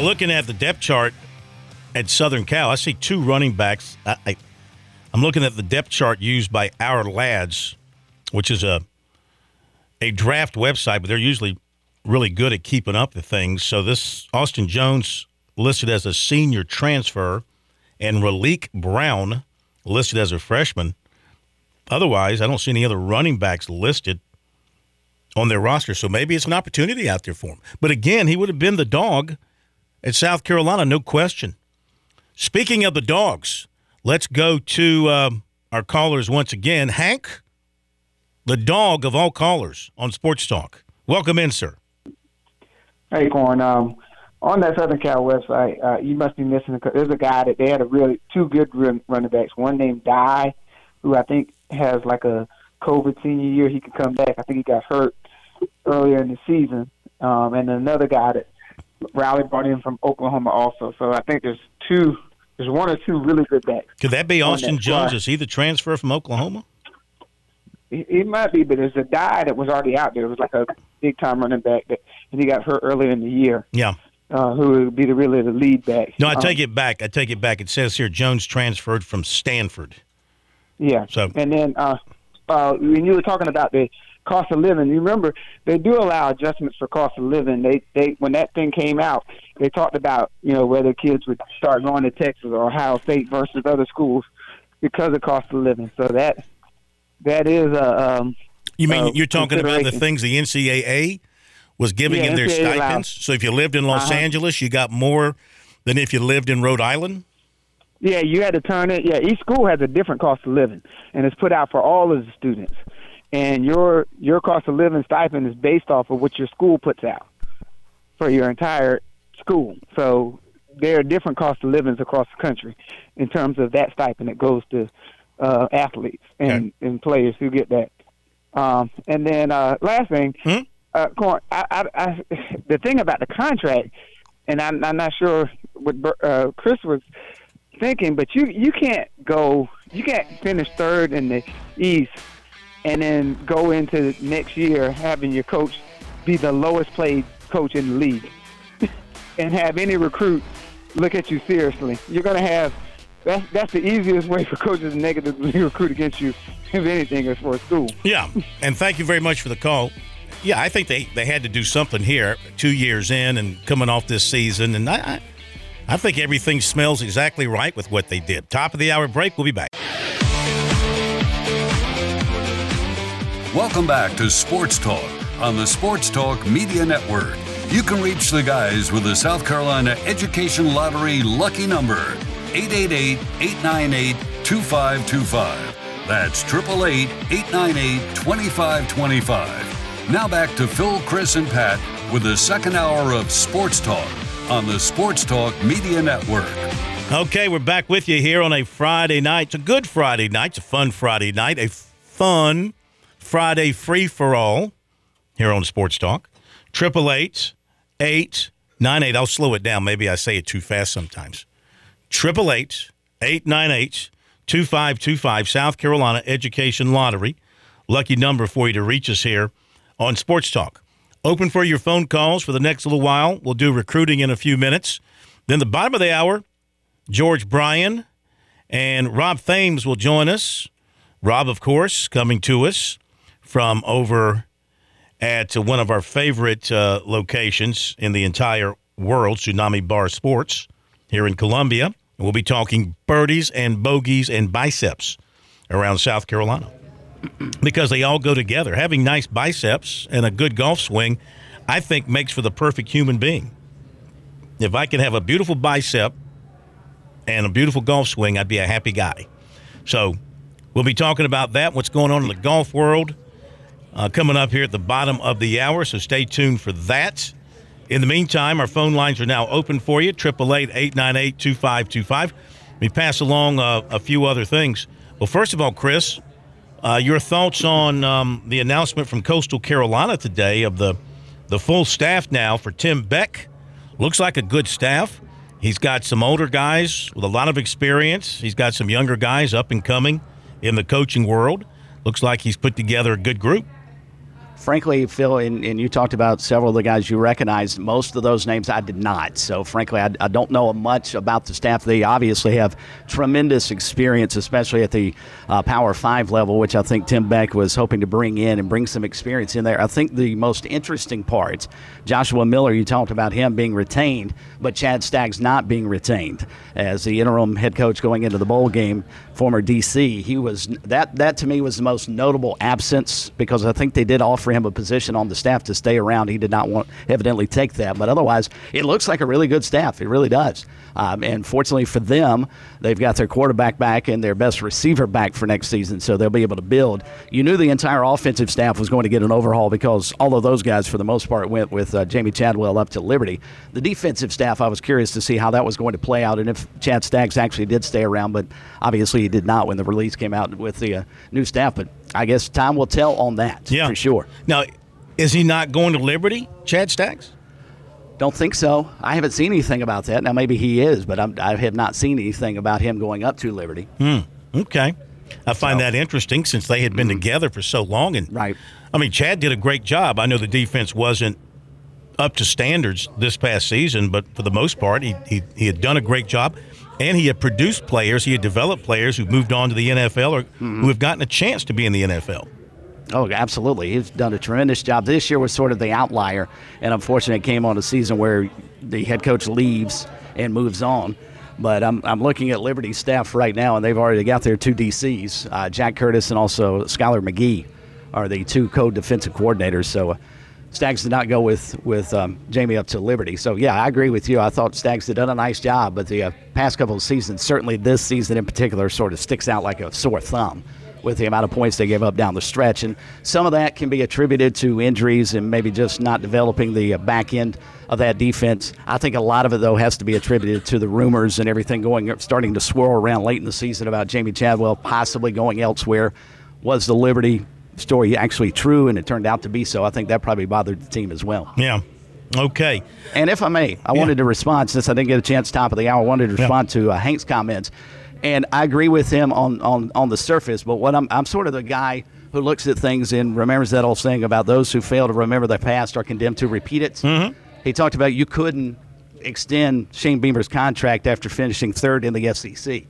Looking at the depth chart at Southern Cal, I see two running backs. I, I, I'm looking at the depth chart used by Ourlads, which is a a draft website, but they're usually really good at keeping up the things. So this Austin Jones listed as a senior transfer, and Raleek Brown listed as a freshman. Otherwise, I don't see any other running backs listed on their roster. So maybe it's an opportunity out there for him. But again, he would have been the dog at South Carolina, no question. Speaking of the dogs, let's go to um, our callers once again. Hank, the dog of all callers on Sports Talk. Welcome in, sir. Hey, Corn. Um, on that Southern Cal website, uh, you must be missing. A, there's a guy that they had a really two good run, running backs. One named Dye, who I think has like a COVID senior year. He could come back. I think he got hurt earlier in the season. Um, and another guy that Riley brought in from Oklahoma also. So I think there's two, there's one or two really good backs. Could that be Austin that Jones? squad. Is he the transfer from Oklahoma? He, he might be, but there's a guy that was already out there. It was like a big time running back that, and he got hurt earlier in the year. Yeah. Uh, who would be the really the lead back? No, I Um, take it back. I take it back. It says here Jones transferred from Stanford. Yeah. So- and then uh, uh, when you were talking about the cost of living, you remember they do allow adjustments for cost of living. They they when that thing came out, they talked about you know whether kids would start going to Texas or Ohio State versus other schools because of cost of living. So that that is a um, You mean uh, you're talking about the things the NCAA was giving Yeah, in their NCAA stipends? So if you lived in Los Uh-huh. Angeles, you got more than if you lived in Rhode Island? Yeah, you had to turn it. Yeah, each school has a different cost of living, and it's put out for all of the students. And your your cost of living stipend is based off of what your school puts out for your entire school. So there are different cost of livings across the country in terms of that stipend that goes to uh, athletes and, and players who get that. Um, and then uh, last thing, Hmm? uh, Corn, I, I, I, the thing about the contract, and I'm, I'm not sure what uh, Chris was thinking, but you you can't go, you can't finish third in the East, and then go into next year having your coach be the lowest paid coach in the league, [laughs] and have any recruit look at you seriously. You're gonna have. That's, that's the easiest way for coaches to negatively [laughs] recruit against you, if anything, is for a school. Yeah. And thank you very much for the call. Yeah, I think they, they had to do something here two years in and coming off this season. And I, I think everything smells exactly right with what they did. Top of the hour break. We'll be back. Welcome back to Sports Talk on the Sports Talk Media Network. You can reach the guys with the South Carolina Education Lottery lucky number 888 898 2525. That's 888 898 2525. Now back to Phil, Chris, and Pat with the second hour of Sports Talk on the Sports Talk Media Network. Okay, we're back with you here on a Friday night. It's a good Friday night. It's a fun Friday night. A fun Friday free for all here on Sports Talk. Triple eight eight nine eight. I'll slow it down. Maybe I say it too fast sometimes. Triple eight eight nine eight two five two five. South Carolina Education Lottery. Lucky number for you to reach us here on Sports Talk. Open for your phone calls for the next little while. We'll do recruiting in a few minutes. Then the bottom of the hour, George Bryan and Rob Thames will join us. Rob, of course, coming to us from over at one of our favorite uh, locations in the entire world, Tsunami Bar Sports, here in Columbia. We'll be talking birdies and bogeys and biceps around South Carolina [clears throat] because they all go together. Having nice biceps and a good golf swing, I think, makes for the perfect human being. If I can have a beautiful bicep and a beautiful golf swing, I'd be a happy guy. So we'll be talking about that, what's going on in the golf world, uh, coming up here at the bottom of the hour. So stay tuned for that. In the meantime, our phone lines are now open for you 888 898 2525. We pass along uh, a few other things. Well, first of all, Chris, uh, your thoughts on um, the announcement from Coastal Carolina today of the the full staff now for Tim Beck. Looks like a good staff. He's got some older guys with a lot of experience. He's got some younger guys up and coming in the coaching world. Looks like he's put together a good group frankly, Phil, and, and, you talked about several of the guys you recognized. Most of those names I did not. So, frankly, I, I, don't know much about the staff. They obviously have tremendous experience, especially at the uh, Power Five level, which I think Tim Beck was hoping to bring in and bring some experience in there. I think the most interesting part, Joshua Miller, you talked about him being retained, but Chad Staggs not being retained as the interim head coach going into the bowl game former DC. He was that that to me was the most notable absence because I think they did offer him a position on the staff to stay around. He did not want evidently take that, but otherwise it looks like a really good staff. It really does. Um, and fortunately for them, they've got their quarterback back and their best receiver back for next season, so they'll be able to build. You knew the entire offensive staff was going to get an overhaul because all of those guys, for the most part, went with uh, Jamey Chadwell up to Liberty. The defensive staff, I was curious to see how that was going to play out and if Chad Staggs actually did stay around, but obviously he did not when the release came out with the uh, new staff. But I guess time will tell on that yeah. for sure. Now, is he not going to Liberty, Chad Staggs? Don't think so. I haven't seen anything about that. Now, maybe he is, but I'm, i have not seen anything about him going up to Liberty. Hmm. Okay. I find so, that interesting since they had been mm-hmm. together for so long. And right. I mean, Chad did a great job. I know the defense wasn't up to standards this past season, but for the most part, he, he, he had done a great job and he had produced players, he had developed players who moved on to the NFL or mm-hmm. who have gotten a chance to be in the NFL. Oh, absolutely. He's done a tremendous job. This year was sort of the outlier, and unfortunately, it came on a season where the head coach leaves and moves on. But I'm, I'm looking at Liberty's staff right now, and they've already got their two DCs. Uh, Jack Curtis and also Skylar McGee are the two co defensive coordinators. So uh, Staggs did not go with with um, Jamey up to Liberty. So yeah, I agree with you. I thought Staggs had done a nice job, but the uh, past couple of seasons, certainly this season in particular, sort of sticks out like a sore thumb with the amount of points they gave up down the stretch. And some of that can be attributed to injuries and maybe just not developing the uh, back end of that defense. I think a lot of it though has to be attributed to the rumors and everything going starting to swirl around late in the season about Jamey Chadwell possibly going elsewhere. Was the Liberty story actually true, and it turned out to be so. I think that probably bothered the team as well. Yeah. Okay. And if I may, I yeah. wanted to respond since I didn't get a chance top of the hour. I wanted to respond yeah. to uh, Hank's comments, and I agree with him on on on the surface. But what I'm I'm sort of the guy who looks at things and remembers that old saying about those who fail to remember the past are condemned to repeat it. Mm-hmm. He talked about you couldn't extend Shane Beamer's contract after finishing third in the SEC.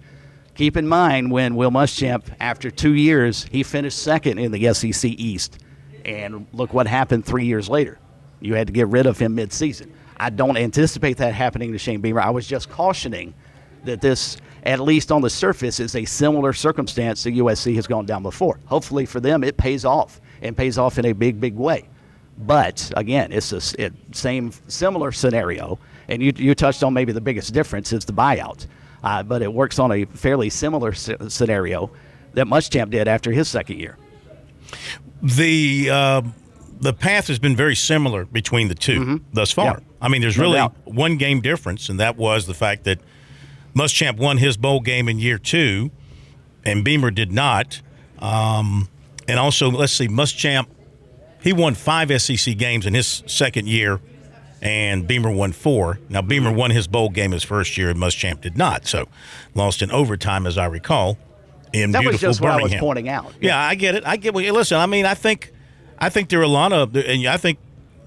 Keep in mind when Will Muschamp, after two years, he finished second in the SEC East. And look what happened three years later. You had to get rid of him midseason. I don't anticipate that happening to Shane Beamer. I was just cautioning that this, at least on the surface, is a similar circumstance that USC has gone down before. Hopefully for them, it pays off and pays off in a big, big way. But again, it's the it, same, similar scenario. And you, you touched on maybe the biggest difference is the buyout uh, but it works on a fairly similar scenario that Muschamp did after his second year. The uh, the path has been very similar between the 2 Mm-hmm. thus far. Yeah. I mean, there's really one game difference, and that was the fact that Muschamp won his bowl game in year two, and Beamer did not. Um, and also, let's see, Muschamp he won five SEC games in his second year, and Beamer won four. Now Beamer won his bowl game his first year, and Muschamp did not. So lost in overtime, as I recall. In That was beautiful just what I was Birmingham. pointing out. Yeah, I get it. I get. Well, listen, I mean, I think, I think there are a lot of, and I think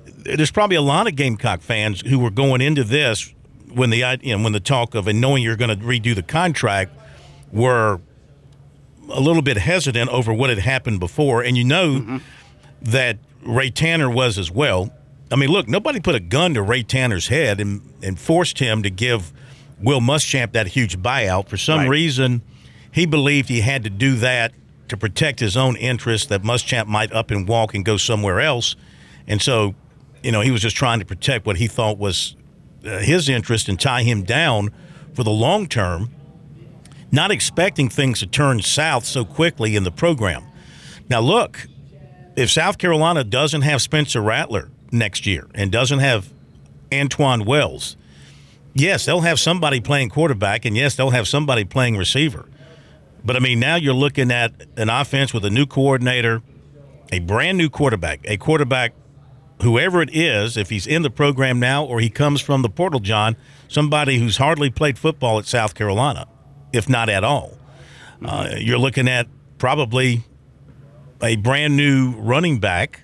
there's probably a lot of Gamecock fans who were going into this when the you know, when the talk of and knowing you're going to redo the contract were a little bit hesitant over what had happened before, and you know mm-hmm. that Ray Tanner was as well. I mean, look, nobody put a gun to Ray Tanner's head and and forced him to give Will Muschamp that huge buyout. For some Right. reason, he believed he had to do that to protect his own interest that Muschamp might up and walk and go somewhere else. And so, you know, he was just trying to protect what he thought was uh, his interest and tie him down for the long term, not expecting things to turn south so quickly in the program. Now, look, if South Carolina doesn't have Spencer Rattler next year and doesn't have Antwane Wells, yes, they'll have somebody playing quarterback, and yes, they'll have somebody playing receiver. But I mean, now you're looking at an offense with a new coordinator, a brand new quarterback, a quarterback, whoever it is, if he's in the program now or he comes from the portal, John, somebody who's hardly played football at South Carolina, if not at all. Uh, you're looking at probably a brand new running back,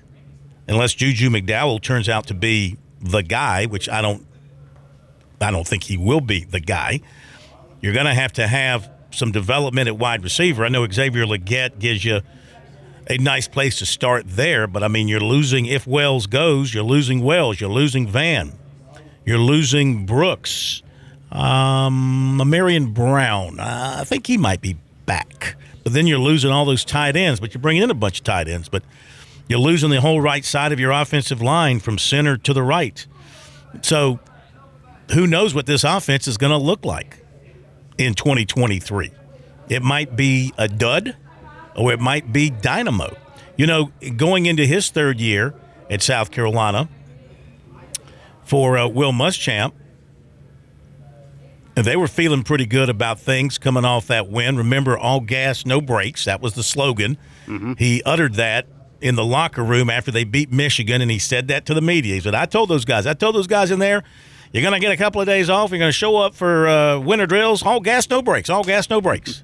unless Juju McDowell turns out to be the guy, which I don't, I don't think he will be the guy. You're going to have to have some development at wide receiver. I know Xavier Legette gives you a nice place to start there, but I mean, you're losing if Wells goes, you're losing Wells, you're losing Van, you're losing Brooks, um, Marion Brown. Uh, I think he might be back, but then you're losing all those tight ends, but you're bringing in a bunch of tight ends, but you're losing the whole right side of your offensive line from center to the right. So, who knows what this offense is going to look like in 2023? It might be a dud or it might be dynamo. You know, going into his third year at South Carolina for uh, Will Muschamp, they were feeling pretty good about things coming off that win. Remember, all gas, no brakes. That was the slogan. He uttered that in the locker room after they beat Michigan, and he said that to the media. He said, I told those guys, I told those guys in there, you're going to get a couple of days off. You're going to show up for uh, winter drills. All gas, no brakes. All gas, no brakes.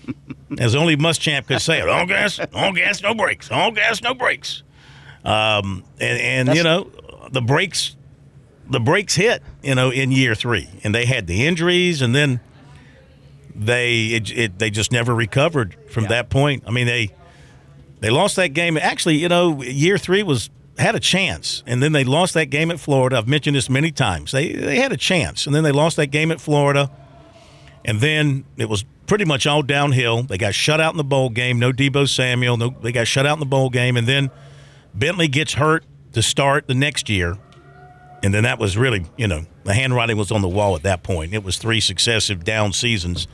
[laughs] As only Muschamp could say it. All gas, all gas, no brakes. All gas, no brakes. Um, and and you know, the brakes, the brakes hit. You know, in year three, and they had the injuries, and then they it, it they just never recovered from that point. I mean, they they lost that game. Actually, you know, year three was had a chance, and then they lost that game at Florida. I've mentioned this many times. They they had a chance, and then they lost that game at Florida, and then it was pretty much all downhill. They got shut out in the bowl game. No Deebo Samuel. No, they got shut out in the bowl game, and then Bentley gets hurt to start the next year, and then that was really, you know, the handwriting was on the wall at that point. It was three successive down seasons.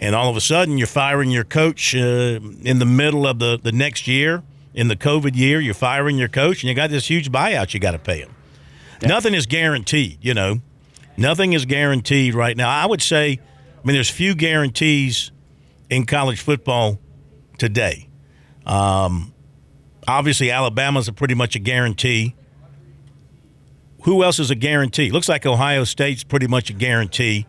And all of a sudden, you're firing your coach uh, in the middle of the, the next year, in the COVID year. You're firing your coach, and you got this huge buyout you got to pay him. Nothing is guaranteed, you know. Nothing is guaranteed right now. I would say, I mean, there's few guarantees in college football today. Um, obviously, Alabama's a pretty much a guarantee. Who else is a guarantee? Looks like Ohio State's pretty much a guarantee.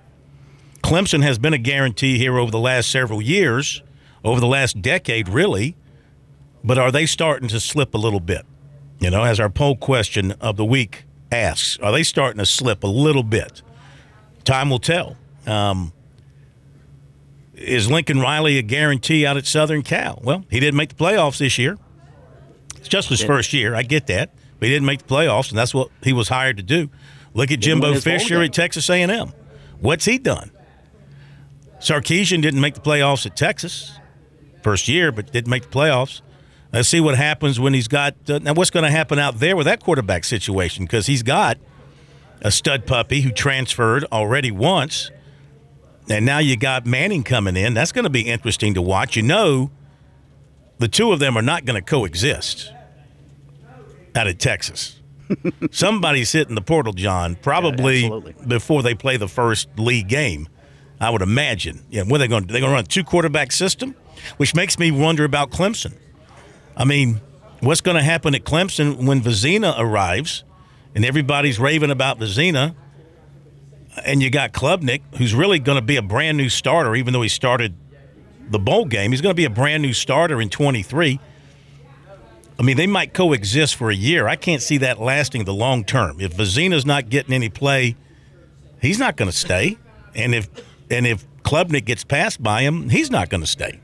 Clemson has been a guarantee here over the last several years, over the last decade, really. But are they starting to slip a little bit? You know, as our poll question of the week asks, are they starting to slip a little bit? Time will tell. Um, is Lincoln Riley a guarantee out at Southern Cal? Well, he didn't make the playoffs this year. It's just his first year. I get that, but he didn't make the playoffs, and that's what he was hired to do. Look at Jimbo Fisher at Texas A&M. What's he done? Sarkisian didn't make the playoffs at Texas first year, but didn't make the playoffs. Let's see what happens when he's got. Uh, now, what's going to happen out there with that quarterback situation? Because he's got a stud puppy who transferred already once, and now you got Manning coming in. That's going to be interesting to watch. You know, the two of them are not going to coexist out of Texas. [laughs] Somebody's hitting the portal, John, probably absolutely. before they play the first league game. I would imagine. Yeah, what are they going to do? They're going to run a two quarterback system, which makes me wonder about Clemson. I mean, what's going to happen at Clemson when Vizzina arrives and everybody's raving about Vizzina? And you got Klubnik, who's really going to be a brand new starter, even though he started the bowl game. He's going to be a brand new starter in 23. I mean, they might coexist for a year. I can't see that lasting the long term. If Vizzina's not getting any play, he's not going to stay. And if and if Klubnik gets passed by him, he's not going to stay.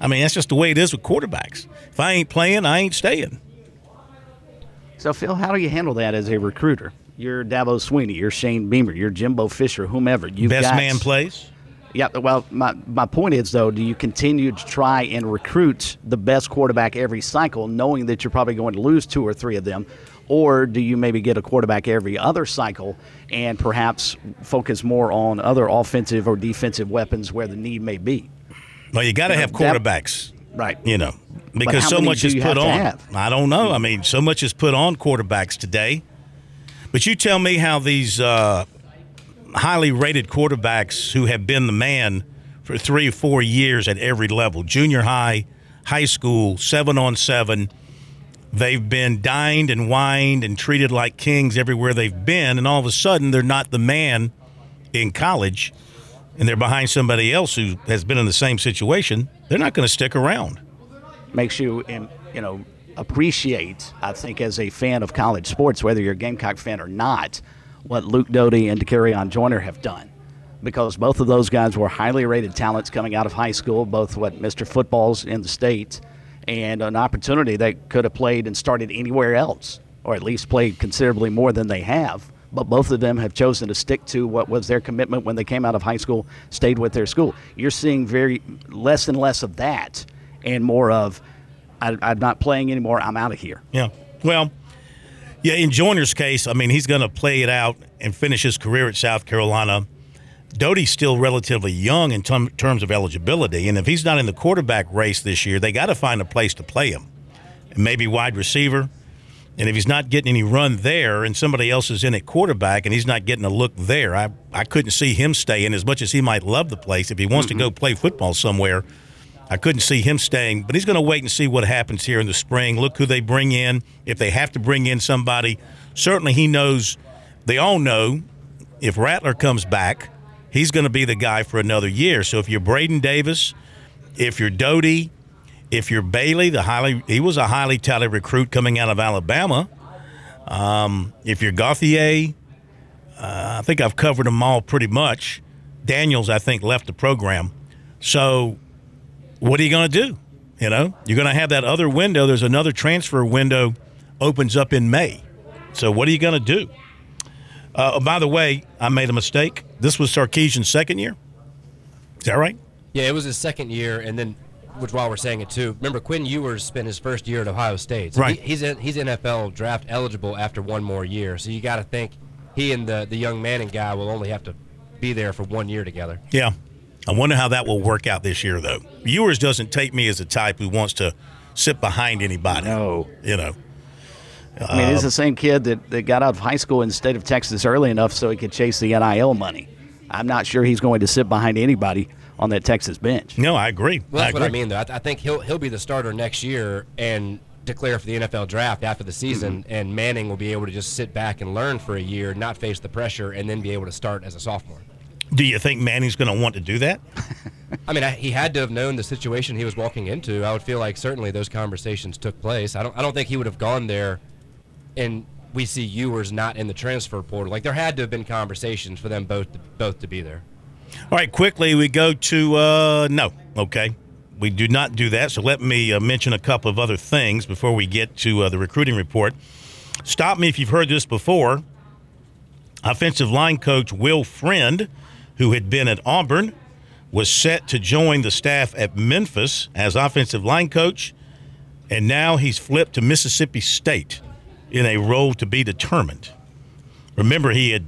I mean, that's just the way it is with quarterbacks. If I ain't playing, I ain't staying. So, Phil, how do you handle that as a recruiter? You're Dabo Swinney, you're Shane Beamer, you're Jimbo Fisher, whomever. You've Best got, man plays. Yeah, well, my, my point is, though, do you continue to try and recruit the best quarterback every cycle, knowing that you're probably going to lose two or three of them? Or do you maybe get a quarterback every other cycle and perhaps focus more on other offensive or defensive weapons where the need may be? Well, you got to have that- quarterbacks. Right. You know, because so much is put on. I don't know. I mean, so much is put on quarterbacks today. But you tell me how these uh, highly rated quarterbacks who have been the man for three or four years at every level junior high, high school, seven on seven they've been dined and wined and treated like kings everywhere they've been, and all of a sudden they're not the man in college, and they're behind somebody else who has been in the same situation. They're not going to stick around. makes you, um, you know, appreciate, I think, as a fan of college sports, whether you're a Gamecock fan or not, what Luke Doty and Dakereon Joyner have done. Because both of those guys were highly rated talents coming out of high school, both what Mr. Footballs in the state and an opportunity that could have played and started anywhere else, or at least played considerably more than they have. But both of them have chosen to stick to what was their commitment when they came out of high school, stayed with their school. You're seeing very less and less of that, and more of, I, I'm not playing anymore. I'm out of here. Yeah. Well, yeah, in Joyner's case, I mean, he's going to play it out and finish his career at South Carolina. Doty's still relatively young in term, terms of eligibility, and if he's not in the quarterback race this year, they got to find a place to play him, and maybe wide receiver. And if he's not getting any run there, and somebody else is in at quarterback, and he's not getting a look there, I I couldn't see him staying as much as he might love the place. If he wants to go mm-hmm. play football somewhere, I couldn't see him staying. But he's going to wait and see what happens here in the spring. Look who they bring in. If they have to bring in somebody, certainly he knows. They all know if Rattler comes back, he's going to be the guy for another year. So if you're Braden Davis, if you're Doty, if you're Bailey, the highly he was a highly touted recruit coming out of Alabama. Um, if you're Gauthier, uh, I think I've covered them all pretty much. Daniels, I think, left the program. So what are you going to do? You know, you're going to have that other window. There's another transfer window opens up in May. So what are you going to do? Uh, oh, by the way, I made a mistake. This was Sarkisian's second year. Is that right? Yeah, it was his second year, and then, which while we're saying it too, remember Quinn Ewers spent his first year at Ohio State. So Right. He, he's in, he's NFL draft eligible after one more year. So you got to think he and the the young Manning guy will only have to be there for one year together. Yeah. I wonder how that will work out this year, though. Ewers doesn't take me as a type who wants to sit behind anybody. No. You know. I mean, he's the same kid that, that got out of high school in the state of Texas early enough so he could chase the NIL money. I'm not sure he's going to sit behind anybody on that Texas bench. No, I agree. Well, that's I what I mean, though. I, th- I think he'll he'll be the starter next year and declare for the NFL draft after the season, Mm-hmm. and Manning will be able to just sit back and learn for a year, not face the pressure, and then be able to start as a sophomore. Do you think Manning's going to want to do that? [laughs] I mean, I, he had to have known the situation he was walking into. I would feel like certainly those conversations took place. I don't. I don't think he would have gone there, and we see Ewers not in the transfer portal. Like there had to have been conversations for them both to, both to be there. All right, quickly we go to uh, no. Okay, we do not do that. So let me uh, mention a couple of other things before we get to uh, the recruiting report. Stop me if you've heard this before. Offensive line coach Will Friend, who had been at Auburn, was set to join the staff at Memphis as offensive line coach, and now he's flipped to Mississippi State in a role to be determined. Remember, he had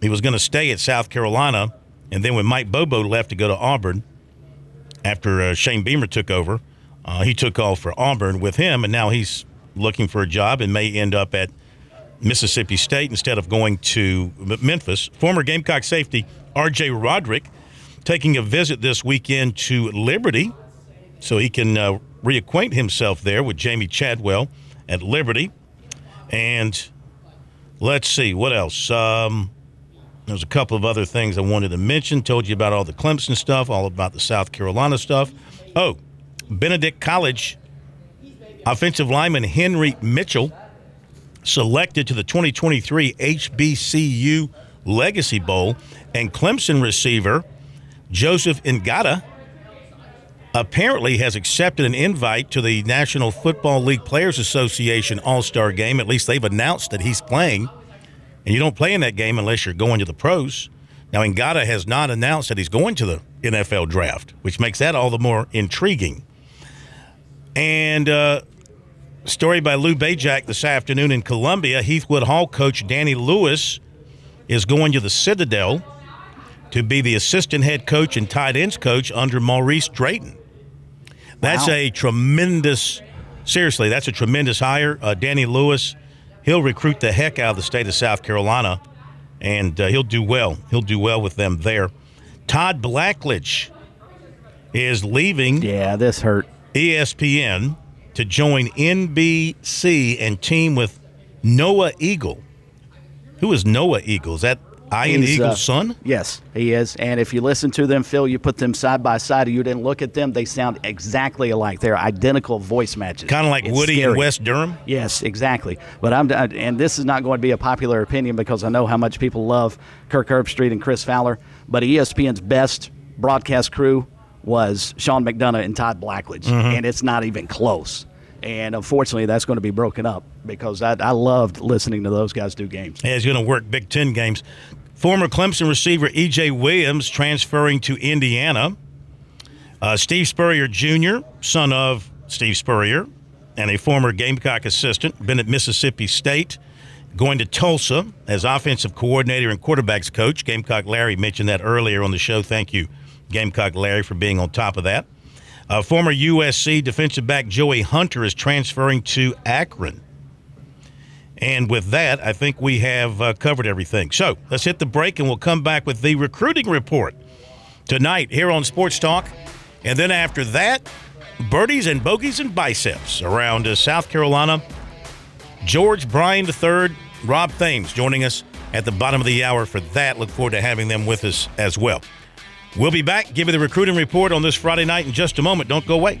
he was going to stay at South Carolina And then when Mike Bobo left to go to Auburn after uh, Shane Beamer took over, uh, he took off for Auburn with him, and now he's looking for a job and may end up at Mississippi State instead of going to Memphis. Former Gamecock safety R.J. Roderick taking a visit this weekend to Liberty so he can uh, reacquaint himself there with Jamey Chadwell at Liberty. And let's see, what else? Um, there's a couple of other things I wanted to mention. Told you about all the Clemson stuff, all about the South Carolina stuff. Oh, Benedict College offensive lineman Henry Mitchell selected to the 2023 HBCU Legacy Bowl, and Clemson receiver Joseph Ngata apparently has accepted an invite to the National Football League Players Association All Star game. At least they've announced that he's playing. And you don't play in that game unless you're going to the pros. Now, Ngata has not announced that he's going to the NFL draft, which makes that all the more intriguing. And uh, story by Lou Bezjak this afternoon in Columbia. Heathwood Hall coach Danny Lewis is going to the Citadel to be the assistant head coach and tight ends coach under Maurice Drayton. That's wow. a tremendous, seriously, that's a tremendous hire. Uh, Danny Lewis, he'll recruit the heck out of the state of South Carolina, and uh, he'll do well. He'll do well with them there. Todd Blackledge is leaving. Yeah, this hurt. ESPN to join NBC and team with Noah Eagle. Who is Noah Eagle? Is that Ian He's, Eagle's uh, son? Yes, he is. And if you listen to them, Phil, you put them side by side, you didn't look at them, they sound exactly alike. They're identical voice matches. Kind of like it's Woody scary. and Wes Durham? Yes, exactly. But I'm, and this is not going to be a popular opinion because I know how much people love Kirk Herbstreit and Chris Fowler. But ESPN's best broadcast crew was Sean McDonough and Todd Blackledge, mm-hmm. and it's not even close. And unfortunately, that's going to be broken up because I, I loved listening to those guys do games. Yeah, he's going to work Big Ten games. Former Clemson receiver E.J. Williams transferring to Indiana. Uh, Steve Spurrier Jr., son of Steve Spurrier, and a former Gamecock assistant, been at Mississippi State, going to Tulsa as offensive coordinator and quarterbacks coach. Gamecock Larry mentioned that earlier on the show. Thank you, Gamecock Larry, for being on top of that. Uh, former USC defensive back Joey Hunter is transferring to Akron. And with that, I think we have uh, covered everything. So let's hit the break and we'll come back with the recruiting report tonight here on Sports Talk. And then after that, birdies and bogeys and biceps around uh, South Carolina. George Bryan III, Rob Thames joining us at the bottom of the hour for that. Look forward to having them with us as well. We'll be back, give you the recruiting report on this Friday night in just a moment. Don't go away.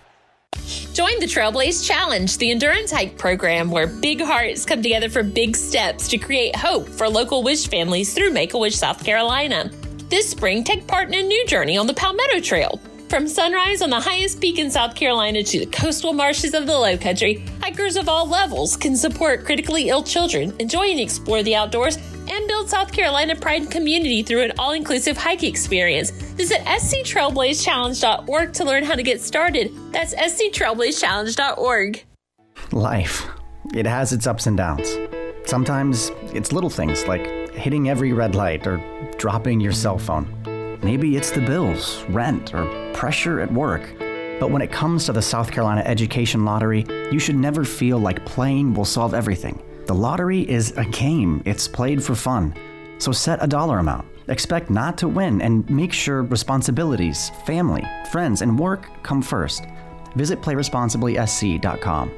Join the Trailblaze Challenge, the endurance hike program where big hearts come together for big steps to create hope for local Wish families through Make a Wish, South Carolina. This spring, take part in a new journey on the Palmetto Trail. From sunrise on the highest peak in South Carolina to the coastal marshes of the Low Country, hikers of all levels can support critically ill children, enjoy and explore the outdoors, and build South Carolina pride and community through an all inclusive hike experience. Visit sctrailblazechallenge.org to learn how to get started. That's sctrailblazechallenge.org. Life. It has its ups and downs. Sometimes it's little things like hitting every red light or dropping your cell phone. Maybe it's the bills, rent, or pressure at work. But when it comes to the South Carolina Education Lottery, you should never feel like playing will solve everything. The lottery is a game, it's played for fun. So set a dollar amount. Expect not to win and make sure responsibilities, family, friends, and work come first. Visit playresponsiblysc.com.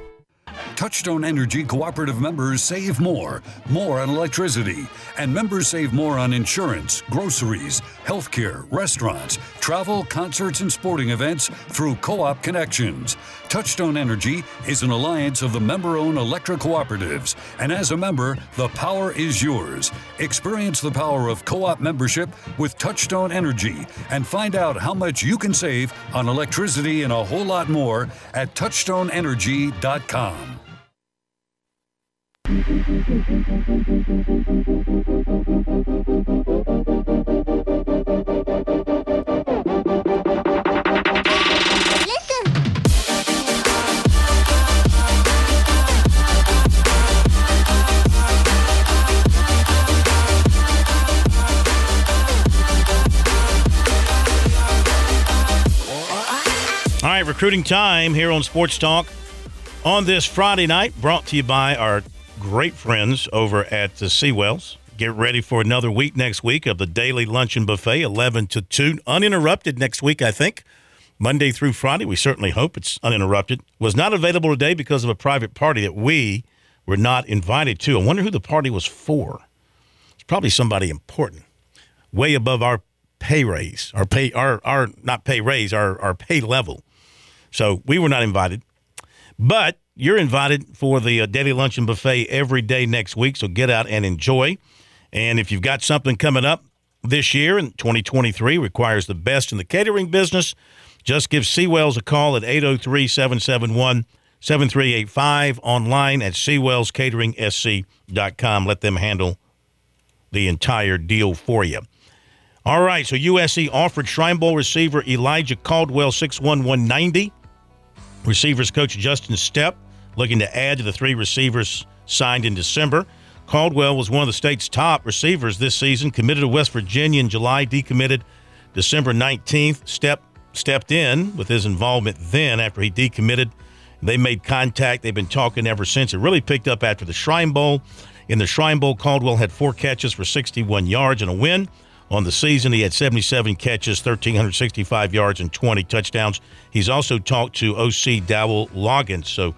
Touchstone Energy cooperative members save more, more on electricity, and members save more on insurance, groceries, healthcare, restaurants, travel, concerts, and sporting events through Co op Connections. Touchstone Energy is an alliance of the member owned electric cooperatives, and as a member, the power is yours. Experience the power of co op membership with Touchstone Energy and find out how much you can save on electricity and a whole lot more at touchstoneenergy.com. recruiting time here on Sports Talk on this Friday night, brought to you by our great friends over at the Seawells. Get ready for another week next week of the daily luncheon buffet, 11 to 2. Uninterrupted next week, I think. Monday through Friday. We certainly hope it's uninterrupted. Was not available today because of a private party that we were not invited to. I wonder who the party was for. It's probably somebody important, way above our pay raise, our pay, our, our not pay raise, our, our pay level. So we were not invited. But you're invited for the uh, daily luncheon buffet every day next week. So get out and enjoy. And if you've got something coming up this year in 2023 requires the best in the catering business, just give Seawells a call at 803 771 7385 online at seawellscateringsc.com. Let them handle the entire deal for you. All right, so USC offered Shrine Bowl receiver Elijah Caldwell 61190. Receivers coach Justin Stepp looking to add to the three receivers signed in December. Caldwell was one of the state's top receivers this season, committed to West Virginia in July, decommitted December 19th. Stepp stepped in with his involvement then after he decommitted. They made contact. They've been talking ever since. It really picked up after the Shrine Bowl. In the Shrine Bowl, Caldwell had four catches for 61 yards and a win. On the season, he had 77 catches, 1,365 yards, and 20 touchdowns. He's also talked to OC Dowell Loggins, so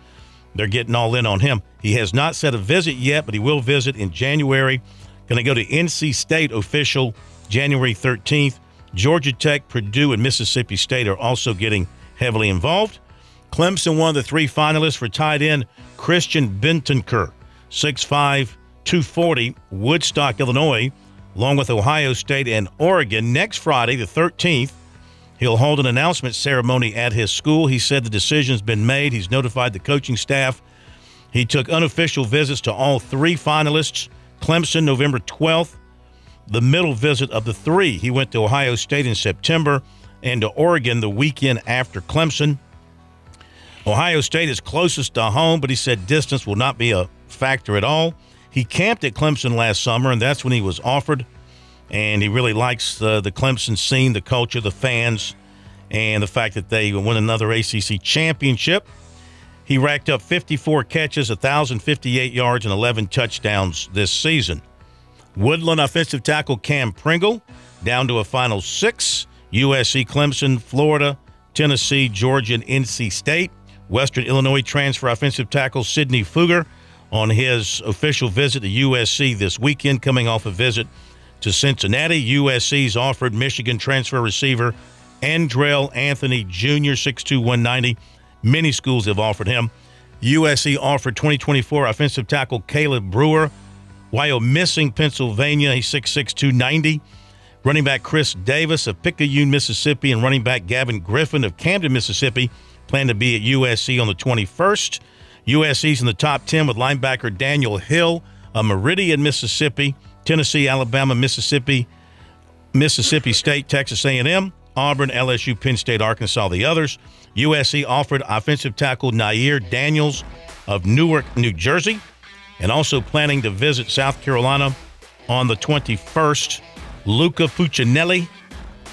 they're getting all in on him. He has not set a visit yet, but he will visit in January. Going to go to NC State official January 13th. Georgia Tech, Purdue, and Mississippi State are also getting heavily involved. Clemson, of the three finalists for tight end Christian Bentancur, 6'5, 240, Woodstock, Illinois, along with Ohio State and Oregon. Next Friday, the 13th, he'll hold an announcement ceremony at his school. He said the decision's been made. He's notified the coaching staff. He took unofficial visits to all three finalists. Clemson, November 12th, the middle visit of the three. He went to Ohio State in September and to Oregon the weekend after Clemson. Ohio State is closest to home, but he said distance will not be a factor at all. He camped at Clemson last summer, and that's when he was offered. And he really likes the, the Clemson scene, the culture, the fans, and the fact that they won another ACC championship. He racked up 54 catches, 1,058 yards, and 11 touchdowns this season. Woodland offensive tackle Cam Pringle down to a final six. USC, Clemson, Florida, Tennessee, Georgia, and NC State. Western Illinois transfer offensive tackle Sidney Fugar on his official visit to USC this weekend, coming off a visit to Cincinnati. USC's offered Michigan transfer receiver Andrel Anthony Jr., 6'2, 190. Many schools have offered him. USC offered 2024 offensive tackle Caleb Brewer, while missing Pennsylvania. He's 6'6, 290. Running back Chris Davis of Picayune, Mississippi, and running back Gavin Griffin of Camden, Mississippi, plan to be at USC on the 21st. USC's in the top 10 with linebacker Daniel Hill of Meridian, Mississippi, Tennessee, Alabama, Mississippi, Mississippi State, Texas A&M, Auburn, LSU, Penn State, Arkansas, the others. USC offered offensive tackle Nair Daniels of Newark, New Jersey, and also planning to visit South Carolina on the 21st. Luca Fuccinelli,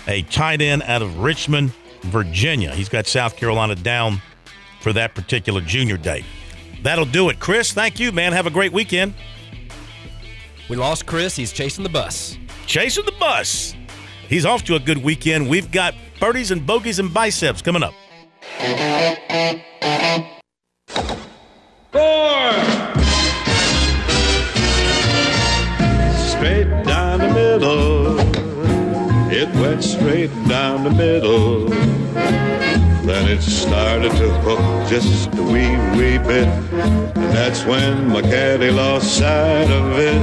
a tight end out of Richmond, Virginia. He's got South Carolina down for that particular junior day. That'll do it. Chris, thank you, man. Have a great weekend. We lost Chris. He's chasing the bus. Chasing the bus. He's off to a good weekend. We've got birdies and bogeys and biceps coming up. Four. Straight down the middle. It's started to hook just a wee, wee bit. And that's when my caddy lost sight of it.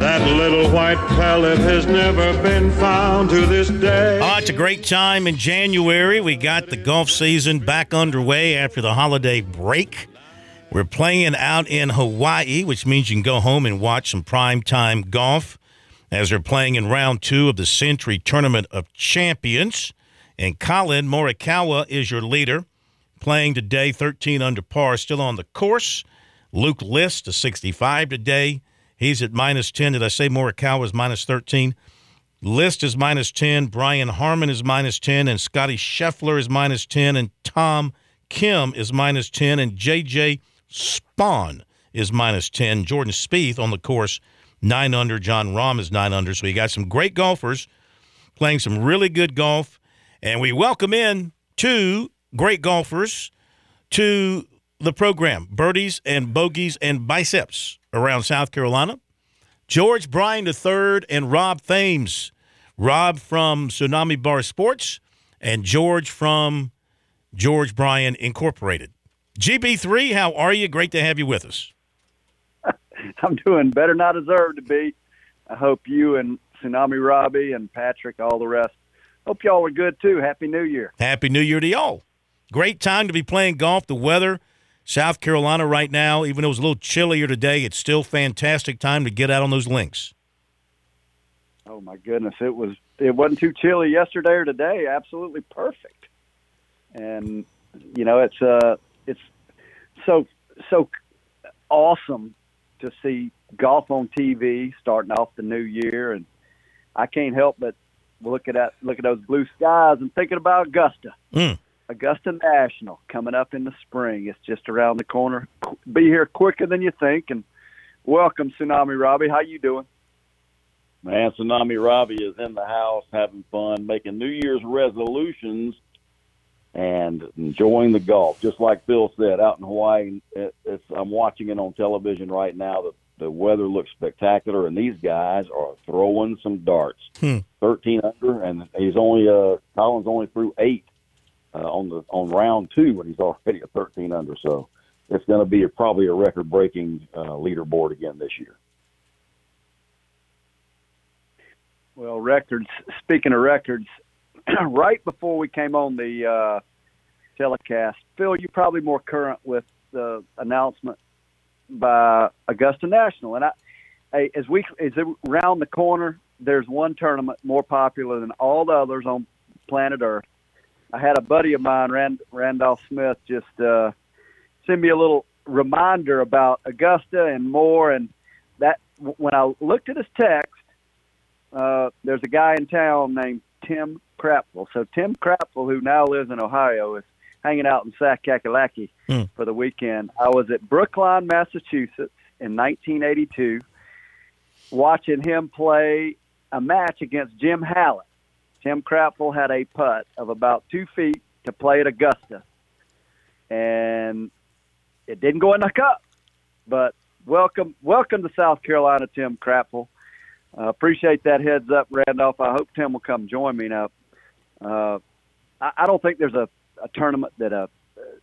That little white pellet has never been found to this day. Oh, it's a great time in January. We got the golf season back underway after the holiday break. We're playing out in Hawaii, which means you can go home and watch some prime time golf as they're playing in round two of the Sentry Tournament of Champions. And Collin Morikawa is your leader, playing today 13 under par, still on the course. Luke List, a 65 today. He's at minus 10. Did I say Morikawa is minus 13? List is minus 10. Brian Harman is minus 10. And Scotty Scheffler is minus 10. And Tom Kim is minus 10. And J.J. Spaun is minus 10. Jordan Spieth on the course, 9 under. Jon Rahm is 9 under. So you got some great golfers playing some really good golf. And we welcome in two great golfers to the program Birdies and Bogeys and Biceps around South Carolina. George Bryan III and Rob Thames. Rob from Tsunami Bar Sports and George from George Bryan Incorporated. GB3, how are you? Great to have you with us. [laughs] I'm doing better than I deserve to be. I hope you and Tsunami Robbie and Patrick, all the rest, hope y'all are good too. Happy New Year. Happy New Year to y'all. Great time to be playing golf. The weather, South Carolina right now, even though it was a little chillier today, it's still fantastic time to get out on those links. Oh my goodness, it was it wasn't too chilly yesterday or today. Absolutely perfect. And you know, it's uh it's so so awesome to see golf on TV starting off the new year and I can't help but look at that look at those blue skies and thinking about Augusta. Mm. Augusta National coming up in the spring. It's just around the corner. Be here quicker than you think and welcome Tsunami Robbie. How you doing? Man, Tsunami Robbie is in the house having fun, making New Year's resolutions, and enjoying the golf. Just like Phil said, out in Hawaii, it, it's, I'm watching it on television right now. The, the weather looks spectacular, and these guys are throwing some darts. Hmm. 13 under, and he's only uh, Collin's only threw eight uh, on the on round two, and he's [laughs] already at 13 under. So it's going to be a, probably a record breaking uh, leaderboard again this year. Well, records. Speaking of records, [clears throat] right before we came on the uh, telecast, Phil, you're probably more current with the announcement by Augusta National, and I, I as we as around the corner, there's one tournament more popular than all the others on planet Earth. I had a buddy of mine, Rand, Randolph Smith, just uh, send me a little reminder about Augusta and more, and that when I looked at his text uh, there's a guy in town named Tim Crapple. So Tim Crapple, who now lives in Ohio, is hanging out in Sakakalaki Hmm. for the weekend. I was at Brookline, Massachusetts in 1982, watching him play a match against Jim Hallett. Tim Crapple had a putt of about two feet to play at Augusta, and it didn't go in the cup. But welcome, welcome to South Carolina, Tim Crapple. Uh, appreciate that heads up, Randolph. I hope Tim will come join me now. Uh, I, I don't think there's a, a tournament that a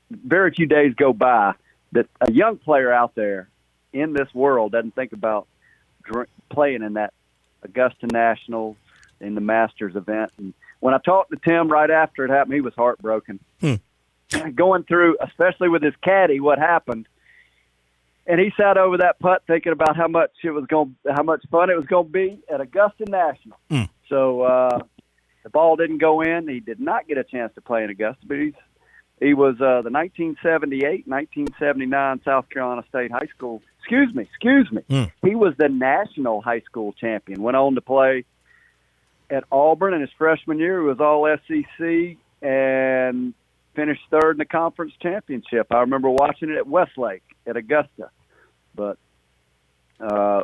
very few days go by that a young player out there in this world doesn't think about dr- playing in that Augusta National in the Masters event. And when I talked to Tim right after it happened, he was heartbroken. [clears throat] Going through, especially with his caddy, what happened and he sat over that putt thinking about how much it was going, how much fun it was going to be at Augusta National. Mm. So uh, the ball didn't go in. He did not get a chance to play in Augusta, but he's he was uh, the 1978, 1979 South Carolina State High School. Excuse me, excuse me. Mm. He was the national high school champion. Went on to play at Auburn in his freshman year. He was all SEC and finished third in the conference championship. I remember watching it at Westlake at Augusta. But uh,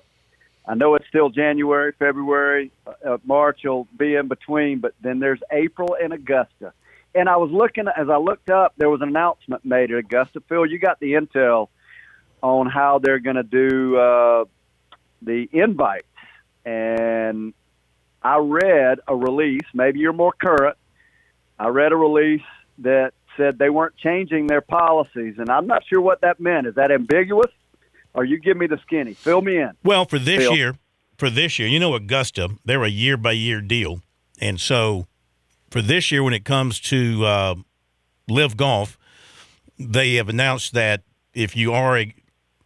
I know it's still January, February, uh, March will be in between, but then there's April and Augusta. And I was looking as I looked up, there was an announcement made at Augusta. Phil, you got the intel on how they're going to do uh, the invites, and I read a release. Maybe you're more current. I read a release that said they weren't changing their policies, and I'm not sure what that meant. Is that ambiguous? Or you give me the skinny? Fill me in. Well, for this Phil. year, for this year, you know Augusta, they're a year by year deal, and so for this year, when it comes to uh, LIV Golf, they have announced that if you are a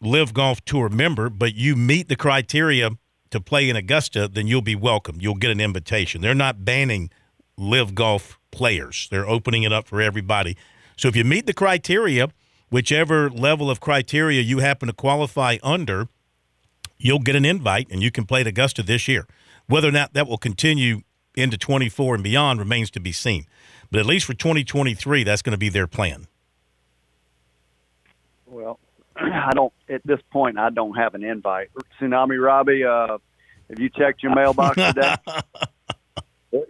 LIV Golf tour member, but you meet the criteria to play in Augusta, then you'll be welcome. You'll get an invitation. They're not banning LIV Golf players. They're opening it up for everybody. So if you meet the criteria, whichever level of criteria you happen to qualify under, you'll get an invite and you can play at Augusta this year. Whether or not that will continue into 24 and beyond remains to be seen. But at least for 2023, that's going to be their plan. Well, [clears throat] I don't. At this point, I don't have an invite. Tsunami Robbie, uh, have you checked your mailbox today? [laughs]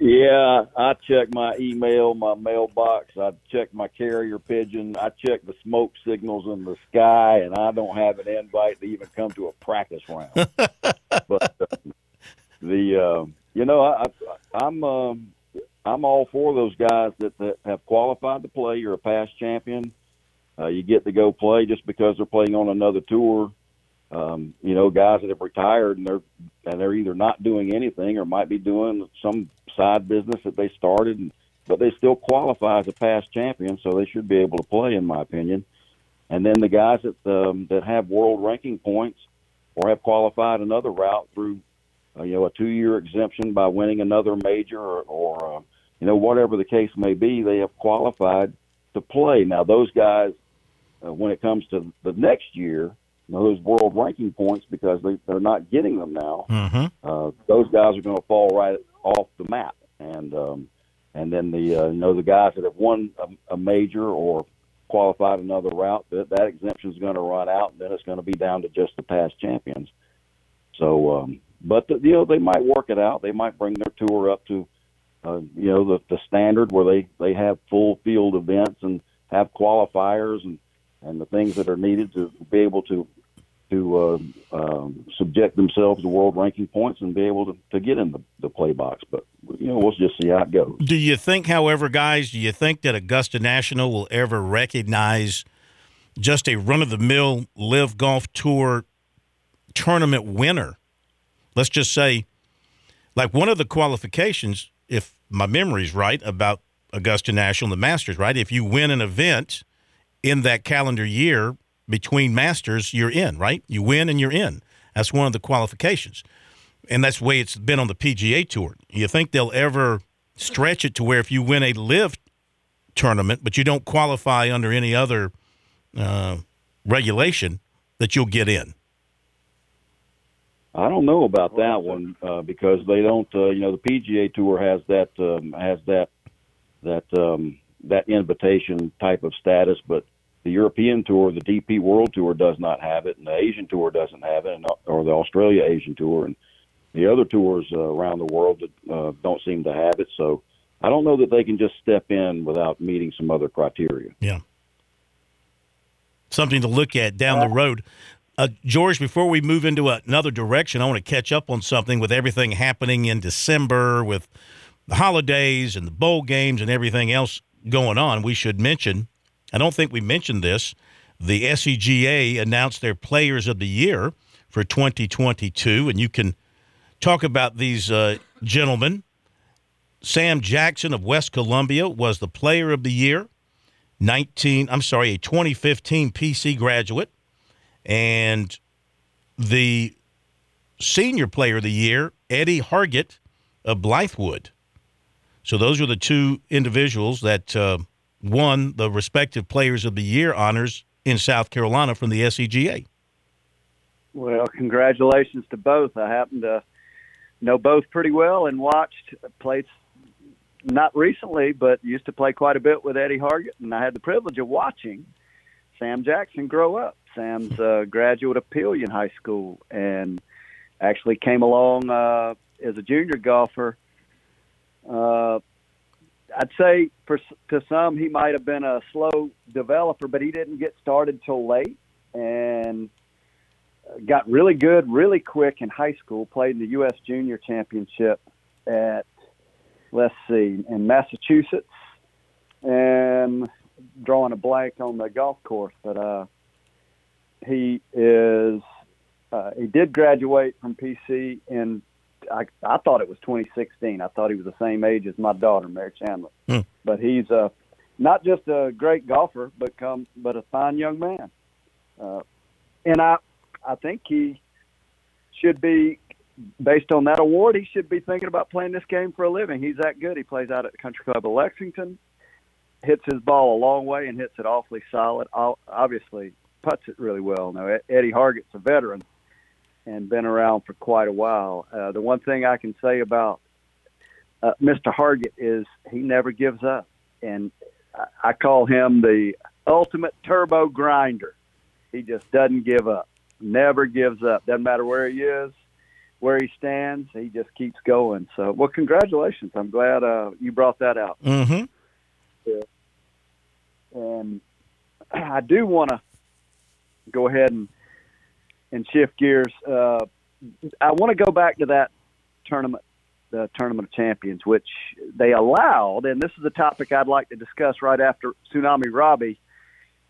Yeah, I check my email, my mailbox. I check my carrier pigeon. I check the smoke signals in the sky, and I don't have an invite to even come to a practice round. [laughs] but uh, the uh, you know, I, I, I'm um, I'm all for those guys that, that have qualified to play. You're a past champion. Uh, you get to go play just because they're playing on another tour. Um, you know, guys that have retired and they're and they're either not doing anything or might be doing some side business that they started, and, but they still qualify as a past champion, so they should be able to play, in my opinion. And then the guys that um, that have world ranking points or have qualified another route through, uh, you know, a two-year exemption by winning another major or, or uh, you know, whatever the case may be, they have qualified to play. Now, those guys, uh, when it comes to the next year, those world ranking points because they, they're not getting them now. Mm-hmm. Uh, those guys are going to fall right off the map, and um, and then the uh, you know the guys that have won a, a major or qualified another route, that that exemption is going to run out, and then it's going to be down to just the past champions. So, um, but the, you know they might work it out. They might bring their tour up to uh, you know the the standard where they they have full field events and have qualifiers and and the things that are needed to be able to to uh, um, subject themselves to world ranking points and be able to, to get in the, the play box. But you know, we'll just see how it goes. Do you think, however, guys, do you think that Augusta National will ever recognize just a run of the mill LIV Golf tour tournament winner? Let's just say, like one of the qualifications, if my memory's right about Augusta National the Masters, right? If you win an event in that calendar year between Masters, you're in, right? You win and you're in. That's one of the qualifications. And that's the way it's been on the PGA Tour. You think they'll ever stretch it to where if you win a LIV tournament, but you don't qualify under any other uh, regulation, that you'll get in? I don't know about that one uh, because they don't. Uh, you know, the PGA Tour has that um, has that that um, that invitation type of status, but the European Tour, the DP World Tour, does not have it, and the Asian Tour doesn't have it, and, or the Australia Asian Tour, and the other tours uh, around the world that uh, don't seem to have it. So I don't know that they can just step in without meeting some other criteria. Yeah. Something to look at down the road. Uh, George, before we move into another direction, I want to catch up on something with everything happening in December with the holidays and the bowl games and everything else going on. We should mention, I don't think we mentioned this, the SCGA announced their Players of the Year for 2022, and you can talk about these uh, gentlemen. Sam Jackson of West Columbia was the Player of the Year. 19, I'm sorry, a 2015 PC graduate. And the Senior Player of the Year, Eddie Hargett of Blythewood. So those are the two individuals that uh, won the respective Players of the Year honors in South Carolina from the SCGA. Well, congratulations to both. I happen to know both pretty well and watched played not recently, but used to play quite a bit with Eddie Hargett, and I had the privilege of watching Sam Jackson grow up. Sam's a graduate of Pillion High School and actually came along uh, as a junior golfer. Uh, I'd say for to some he might have been a slow developer, but he didn't get started till late and got really good really quick in high school. Played in the U.S. Junior Championship at let's see in Massachusetts, and drawing a blank on the golf course, but uh, he is uh, he did graduate from PC in I, I thought it was 2016. I thought he was the same age as my daughter, Mary Chandler. Hmm. But he's uh, not just a great golfer, but come but a fine young man. Uh, and I I think he should be based on that award. He should be thinking about playing this game for a living. He's that good. He plays out at the Country Club of Lexington, hits his ball a long way and hits it awfully solid. Obviously, puts it really well. Now Ed- Eddie Hargett's a veteran and been around for quite a while. Uh, the one thing I can say about uh, Mr. Hargett is he never gives up, and I, I call him the ultimate turbo grinder. He just doesn't give up, never gives up. Doesn't matter where he is, where he stands, he just keeps going. So, well, congratulations! I'm glad uh, you brought that out. Mm-hmm. Yeah. And [clears throat] I do want to go ahead and and shift gears. Uh, I want to go back to that tournament, the Tournament of Champions, which they allowed, and this is a topic I'd like to discuss right after Tsunami Robbie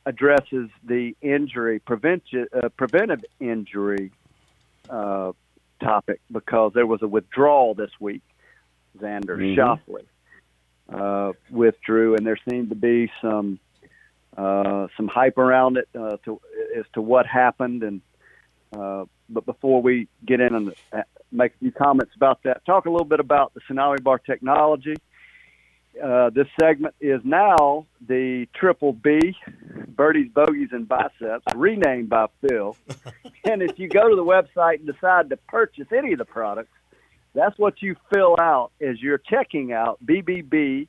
addresses the injury prevention, uh, preventive injury uh, topic because there was a withdrawal this week. Xander Mhm. Schauffele uh, withdrew, and there seemed to be some uh, some hype around it uh, to as to what happened. And uh, but before we get in and uh, make a few comments about that, talk a little bit about the Tsunami Bar technology. Uh, this segment is now the Triple B, Birdies, Bogies, and Biceps, renamed by Phil. [laughs] and if you go to the website and decide to purchase any of the products, that's what you fill out as you're checking out BBB.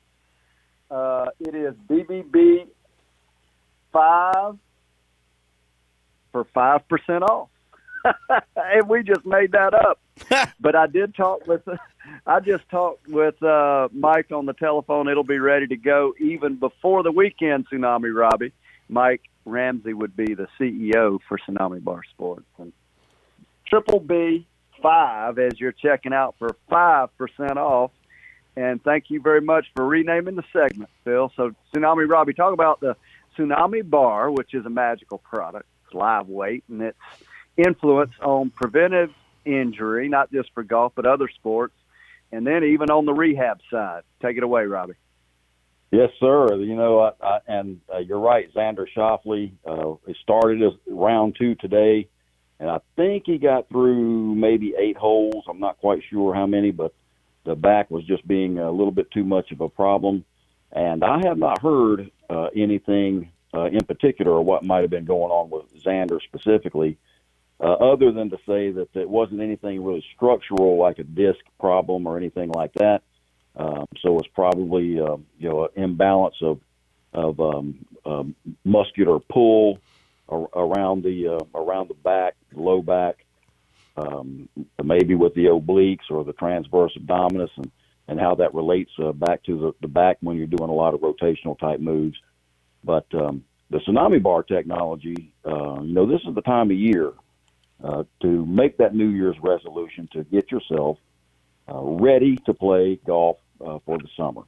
Uh, it is BBB five for five percent off. [laughs] and we just made that up. [laughs] but I did talk with, [laughs] I just talked with uh, Mike on the telephone. It'll be ready to go even before the weekend. Tsunami Robbie, Mike Ramsey would be the CEO for Tsunami Bar Sports and Triple B five as you're checking out for five percent off. And thank you very much for renaming the segment, Phil. So Tsunami Robbie, talk about the Tsunami Bar, which is a magical product. It's live weight and its influence on preventive injury, not just for golf but other sports, and then even on the rehab side. Take it away, Robbie. Yes, sir. You know, I, I, and uh, you're right. Xander Schauffele. Uh, started as round two today, and I think he got through maybe eight holes. I'm not quite sure how many, but the back was just being a little bit too much of a problem. And I have not heard uh, anything uh, in particular or what might have been going on with Xander specifically, uh, other than to say that it wasn't anything really structural like a disc problem or anything like that. Um, so it's probably uh, you know an imbalance of of um, um, muscular pull ar- around the uh, around the back, low back, um, maybe with the obliques or the transverse abdominis, and and how that relates uh, back to the, the back when you're doing a lot of rotational type moves. But um, the tsunami bar technology, uh, you know, this is the time of year uh, to make that New Year's resolution to get yourself uh, ready to play golf uh, for the summer.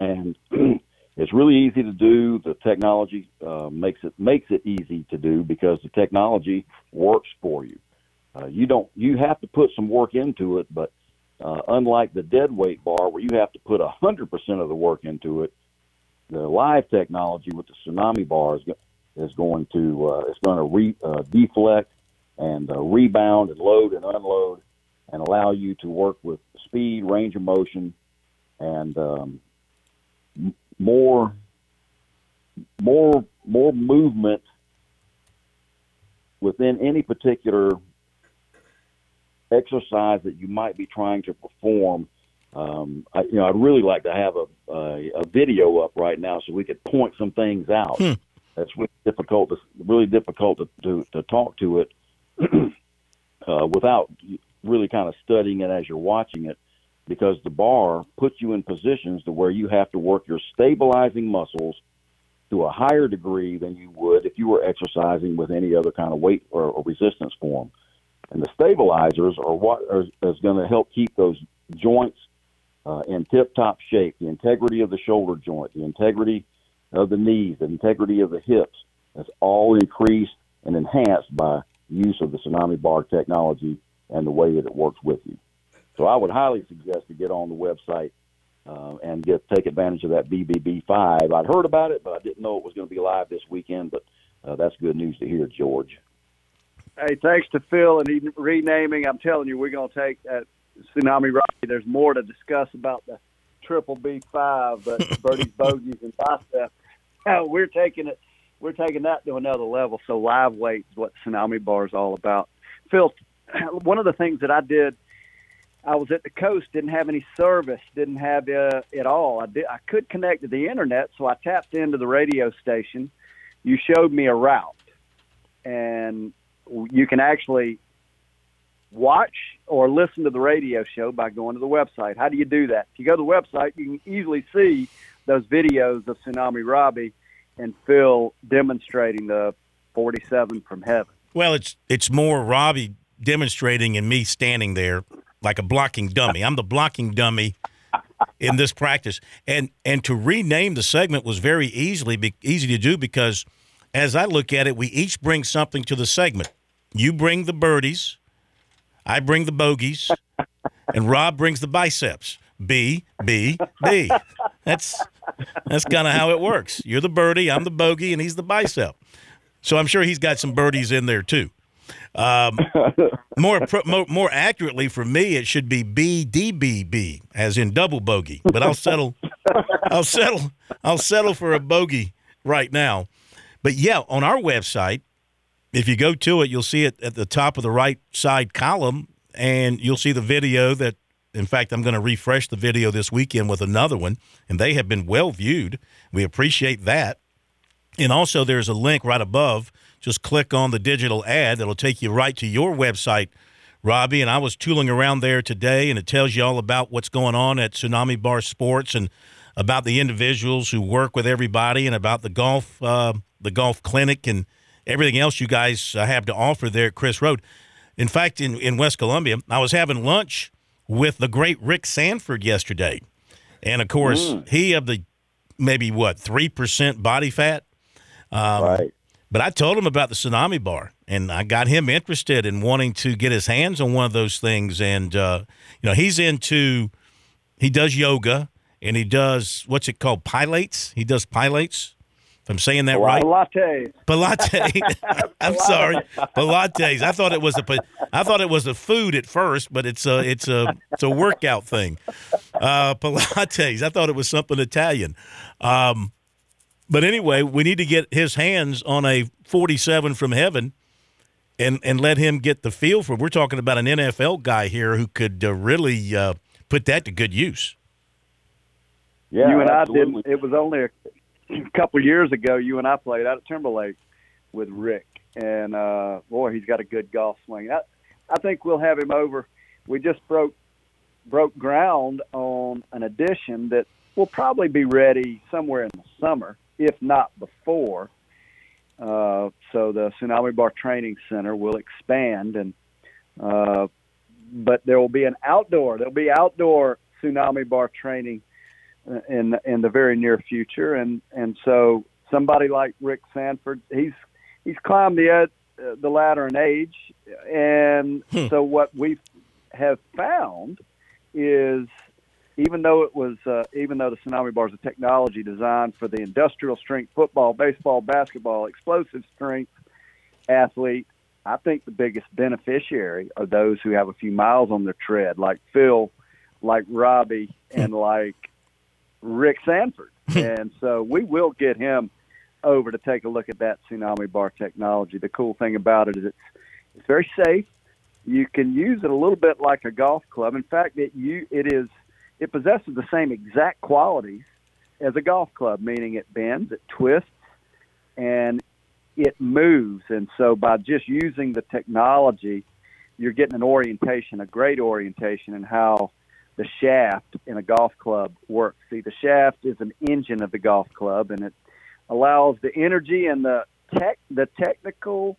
And [clears throat] it's really easy to do. The technology uh, makes it makes it easy to do because the technology works for you. Uh, you don't you have to put some work into it, but uh, unlike the dead weight bar where you have to put a hundred percent of the work into it, the live technology with the tsunami bar is, is going to uh, it's going to re, uh, deflect and uh, rebound and load and unload and allow you to work with speed, range of motion, and um, m- more more more movement within any particular exercise that you might be trying to perform. Um, I, you know, I'd really like to have a, a a video up right now so we could point some things out. Hmm. That's really difficult. To, really difficult to, to to talk to it [clears throat] uh, without really kind of studying it as you're watching it, because the bar puts you in positions to where you have to work your stabilizing muscles to a higher degree than you would if you were exercising with any other kind of weight or, or resistance form. And the stabilizers are what are, is going to help keep those joints uh, in tip-top shape. The integrity of the shoulder joint, the integrity of the knees, the integrity of the hips. That's all increased and enhanced by use of the Tsunami Bar technology and the way that it works with you. So I would highly suggest to get on the website uh, and get take advantage of that BBB5. I'd heard about it, but I didn't know it was going to be live this weekend. But uh, that's good news to hear, George. Hey, thanks to Phil and he renaming. I'm telling you, we're going to take that Tsunami Rocky. There's more to discuss about the Triple B five, but Birdie's [laughs] bogeys and bicep. [laughs] we're taking it. We're taking that to another level. So live weight is what Tsunami Bar is all about. Phil, [clears throat] one of the things that I did, I was at the coast, didn't have any service, didn't have uh, it all. I did. I could connect to the internet, so I tapped into the radio station. You showed me a route, and you can actually watch or listen to the radio show by going to the website. How do you do that? If you go to the website, you can easily see those videos of Tsunami Robbie and Phil demonstrating the 47 from heaven. Well, it's it's more Robbie demonstrating and me standing there like a blocking dummy. I'm the blocking dummy in this practice, and and to rename the segment was very easily be, easy to do because, as I look at it, we each bring something to the segment. You bring the birdies, I bring the bogeys, and Rob brings the biceps. B B B. That's that's kind of how it works. You're the birdie, I'm the bogey, and he's the bicep. So I'm sure he's got some birdies in there too. Um, more, more more accurately for me, it should be BDBB, as in double bogey. But I'll settle, I'll settle, I'll settle for a bogey right now. But yeah, on our website, if you go to it, you'll see it at the top of the right side column, and you'll see the video that. In fact, I'm going to refresh the video this weekend with another one, and they have been well viewed. We appreciate that. And also, there's a link right above. Just click on the digital ad. That'll take you right to your website, Robbie. And I was tooling around there today, and it tells you all about what's going on at Tsunami Bar Sports and about the individuals who work with everybody, and about the golf, uh, the golf clinic, and everything else you guys uh, have to offer there at Chris Road. In fact, in, in West Columbia, I was having lunch with the great Rick Sanford yesterday. And of course, mm. he of the maybe what, 3% body fat. Um, right. But I told him about the tsunami bar, and I got him interested in wanting to get his hands on one of those things. And uh, you know, he's into he does yoga and he does what's it called pilates. He does pilates. If I'm saying that right, Pilates. Pilates. [laughs] [laughs] I'm sorry, Pilates. I thought it was a I thought it was a food at first, but it's a it's a it's a workout thing. Uh, [laughs] Pilates. I thought it was something Italian. Um, but anyway, we need to get his hands on a 47 from heaven and and let him get the feel for it. We're talking about an NFL guy here who could uh, really uh, put that to good use. Yeah, you and absolutely. I didn't. It was only a a [clears throat] couple years ago, you and I played out at Timberlake with Rick, and uh, boy, he's got a good golf swing. I, I think we'll have him over. We just broke broke ground on an addition that will probably be ready somewhere in the summer, if not before. Uh, so the Tsunami Bar Training Center will expand, and uh, but there will be an outdoor. There'll be outdoor Tsunami Bar training in in the very near future, and and so somebody like Rick Sanford, he's he's climbed the ed, uh, the ladder in age, and hmm. so what we have found is even though it was uh, even though the tsunami bar is a technology designed for the industrial strength football, baseball, basketball, explosive strength athlete, I think the biggest beneficiary are those who have a few miles on their tread, like Phil, like Robbie, and like Rick Sanford. [laughs] and so we will get him over to take a look at that tsunami bar technology. The cool thing about it is it's it's very safe. You can use it a little bit like a golf club. In fact, it you it is it possesses the same exact qualities as a golf club, meaning it bends, it twists, and it moves. And so by just using the technology, you're getting an orientation, a great orientation in how the shaft in a golf club works. See, the shaft is an engine of the golf club, and it allows the energy and the tech, the technical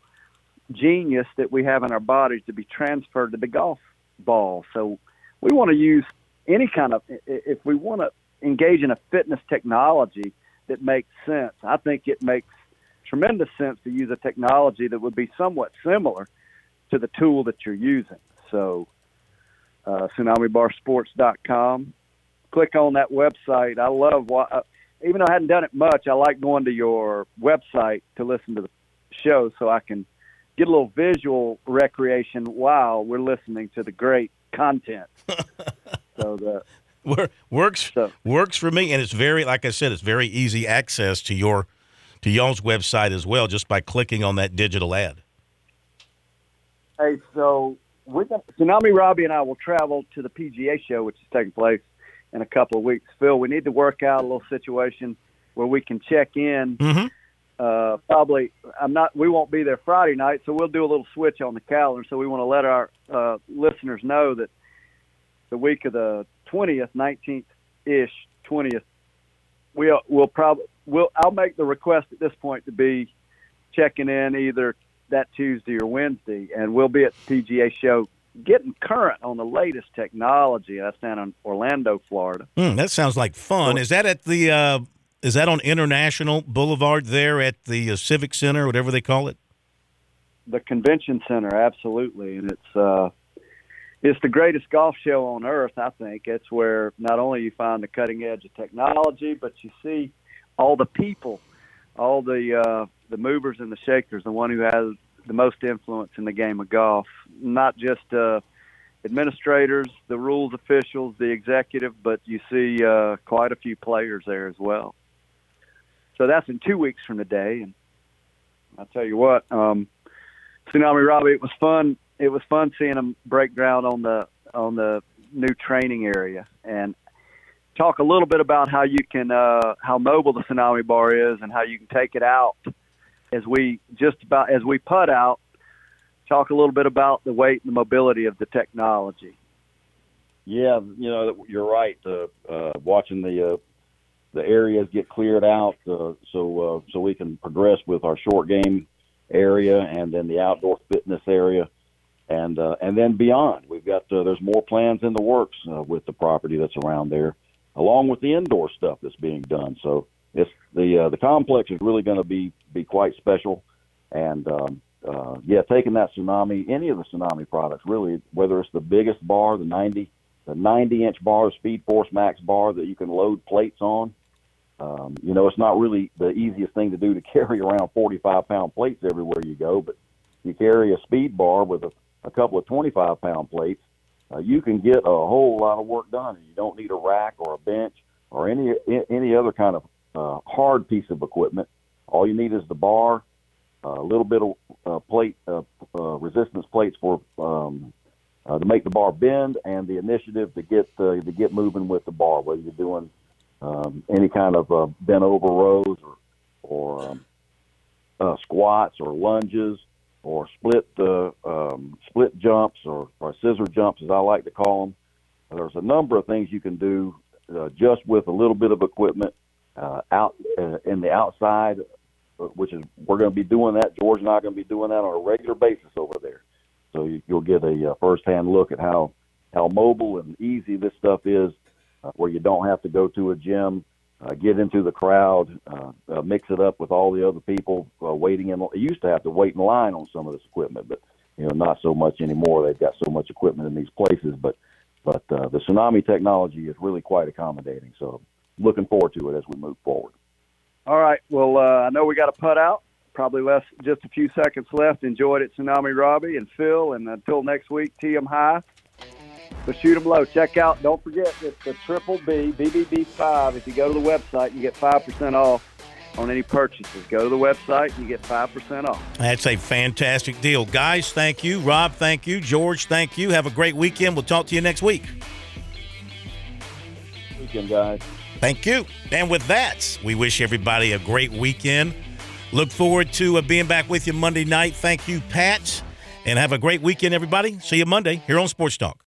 genius that we have in our bodies to be transferred to the golf ball. So we want to use any kind of, if we want to engage in a fitness technology, that makes sense. I think it makes tremendous sense to use a technology that would be somewhat similar to the tool that you're using. So, uh, tsunamibarsports.com. Click on that website. I love what, uh, even though I hadn't done it much, I like going to your website to listen to the show so I can get a little visual recreation while we're listening to the great content. [laughs] so the works works for me, and it's very like I said, it's very easy access to your to y'all's website as well, just by clicking on that digital ad. Hey, so we're gonna, Tsunami Robbie and I will travel to the PGA show, which is taking place in a couple of weeks. Phil, we need to work out a little situation where we can check in. Mm-hmm. Uh, probably, I'm not. We won't be there Friday night, so we'll do a little switch on the calendar. So we want to let our uh, listeners know that the week of the 20th, 19th ish, 20th, we'll we'll probably we'll I'll make the request at this point to be checking in either that Tuesday or Wednesday, and we'll be at the PGA show getting current on the latest technology. That's down in Orlando, Florida. Mm, that sounds like fun. Is that at the? Uh, is that on International Boulevard there at the uh, Civic Center, whatever they call it? The convention center, absolutely, and it's uh, it's the greatest golf show on earth. I think it's where not only you find the cutting edge of technology, but you see all the people, all the uh, the movers and the shakers, the one who has the most influence in the game of golf. Not just uh, administrators, the rules officials, the executive, but you see uh, quite a few players there as well. So that's in two weeks from today, and I'll tell you what, um, Tsunami Robbie, it was fun. It was fun seeing them break ground on the on the new training area and talk a little bit about how you can uh, how mobile the Tsunami Bar is and how you can take it out as we just about as we put out, talk a little bit about the weight and the mobility of the technology. Yeah, you know you're right. Uh, uh, watching the uh, the areas get cleared out, uh, so uh, so we can progress with our short game area and then the outdoor fitness area, and uh, and then beyond. We've got there's more plans in the works with the property that's around there, along with the indoor stuff that's being done. So it's the uh, the complex is really going to be be quite special, and um, uh, yeah, taking that tsunami, any of the tsunami products, really, whether it's the biggest bar, the 90 the 90 inch bar, Speed Force Max bar that you can load plates on. Um, you know, it's not really the easiest thing to do to [laughs] carry around 45 pound plates everywhere you go, but you carry a speed bar with a, a couple of 25 pound plates, uh, you can get a whole lot of work done. You don't need a rack or a bench or any any other kind of uh, hard piece of equipment. All you need is the bar, a little bit of uh, plate uh, uh, resistance plates for um, uh, to make the bar bend, and the initiative to get uh, to get moving with the bar. Whether you're doing um, any kind of uh, bent over rows or or um, uh, squats or lunges or split uh, um, split jumps or, or scissor jumps, as I like to call them. There's a number of things you can do uh, just with a little bit of equipment uh, out uh, in the outside, uh, which is we're going to be doing that. George and I are going to be doing that on a regular basis over there. So you, you'll get a uh, firsthand look at how how mobile and easy this stuff is, uh, where you don't have to go to a gym, uh, get into the crowd, uh, uh, mix it up with all the other people uh, waiting in. You used to have to wait in line on some of this equipment, but you know not so much anymore. They've got so much equipment in these places, but but uh, the tsunami technology is really quite accommodating. So looking forward to it as we move forward. All right. Well, uh, I know we got to put out. Probably less, just a few seconds left. Enjoyed it, Tsunami Robbie and Phil. And until next week, tee 'em high, but shoot 'em low. Check out, don't forget, it's the Triple B, BBB5. If you go to the website, you get 5% off on any purchases. Go to the website, and you get 5% off. That's a fantastic deal. Guys, thank you. Rob, thank you. George, thank you. Have a great weekend. We'll talk to you next week. Weekend, guys. Thank you. And with that, we wish everybody a great weekend. Look forward to uh, being back with you Monday night. Thank you, Pat. And have a great weekend, everybody. See you Monday here on Sports Talk.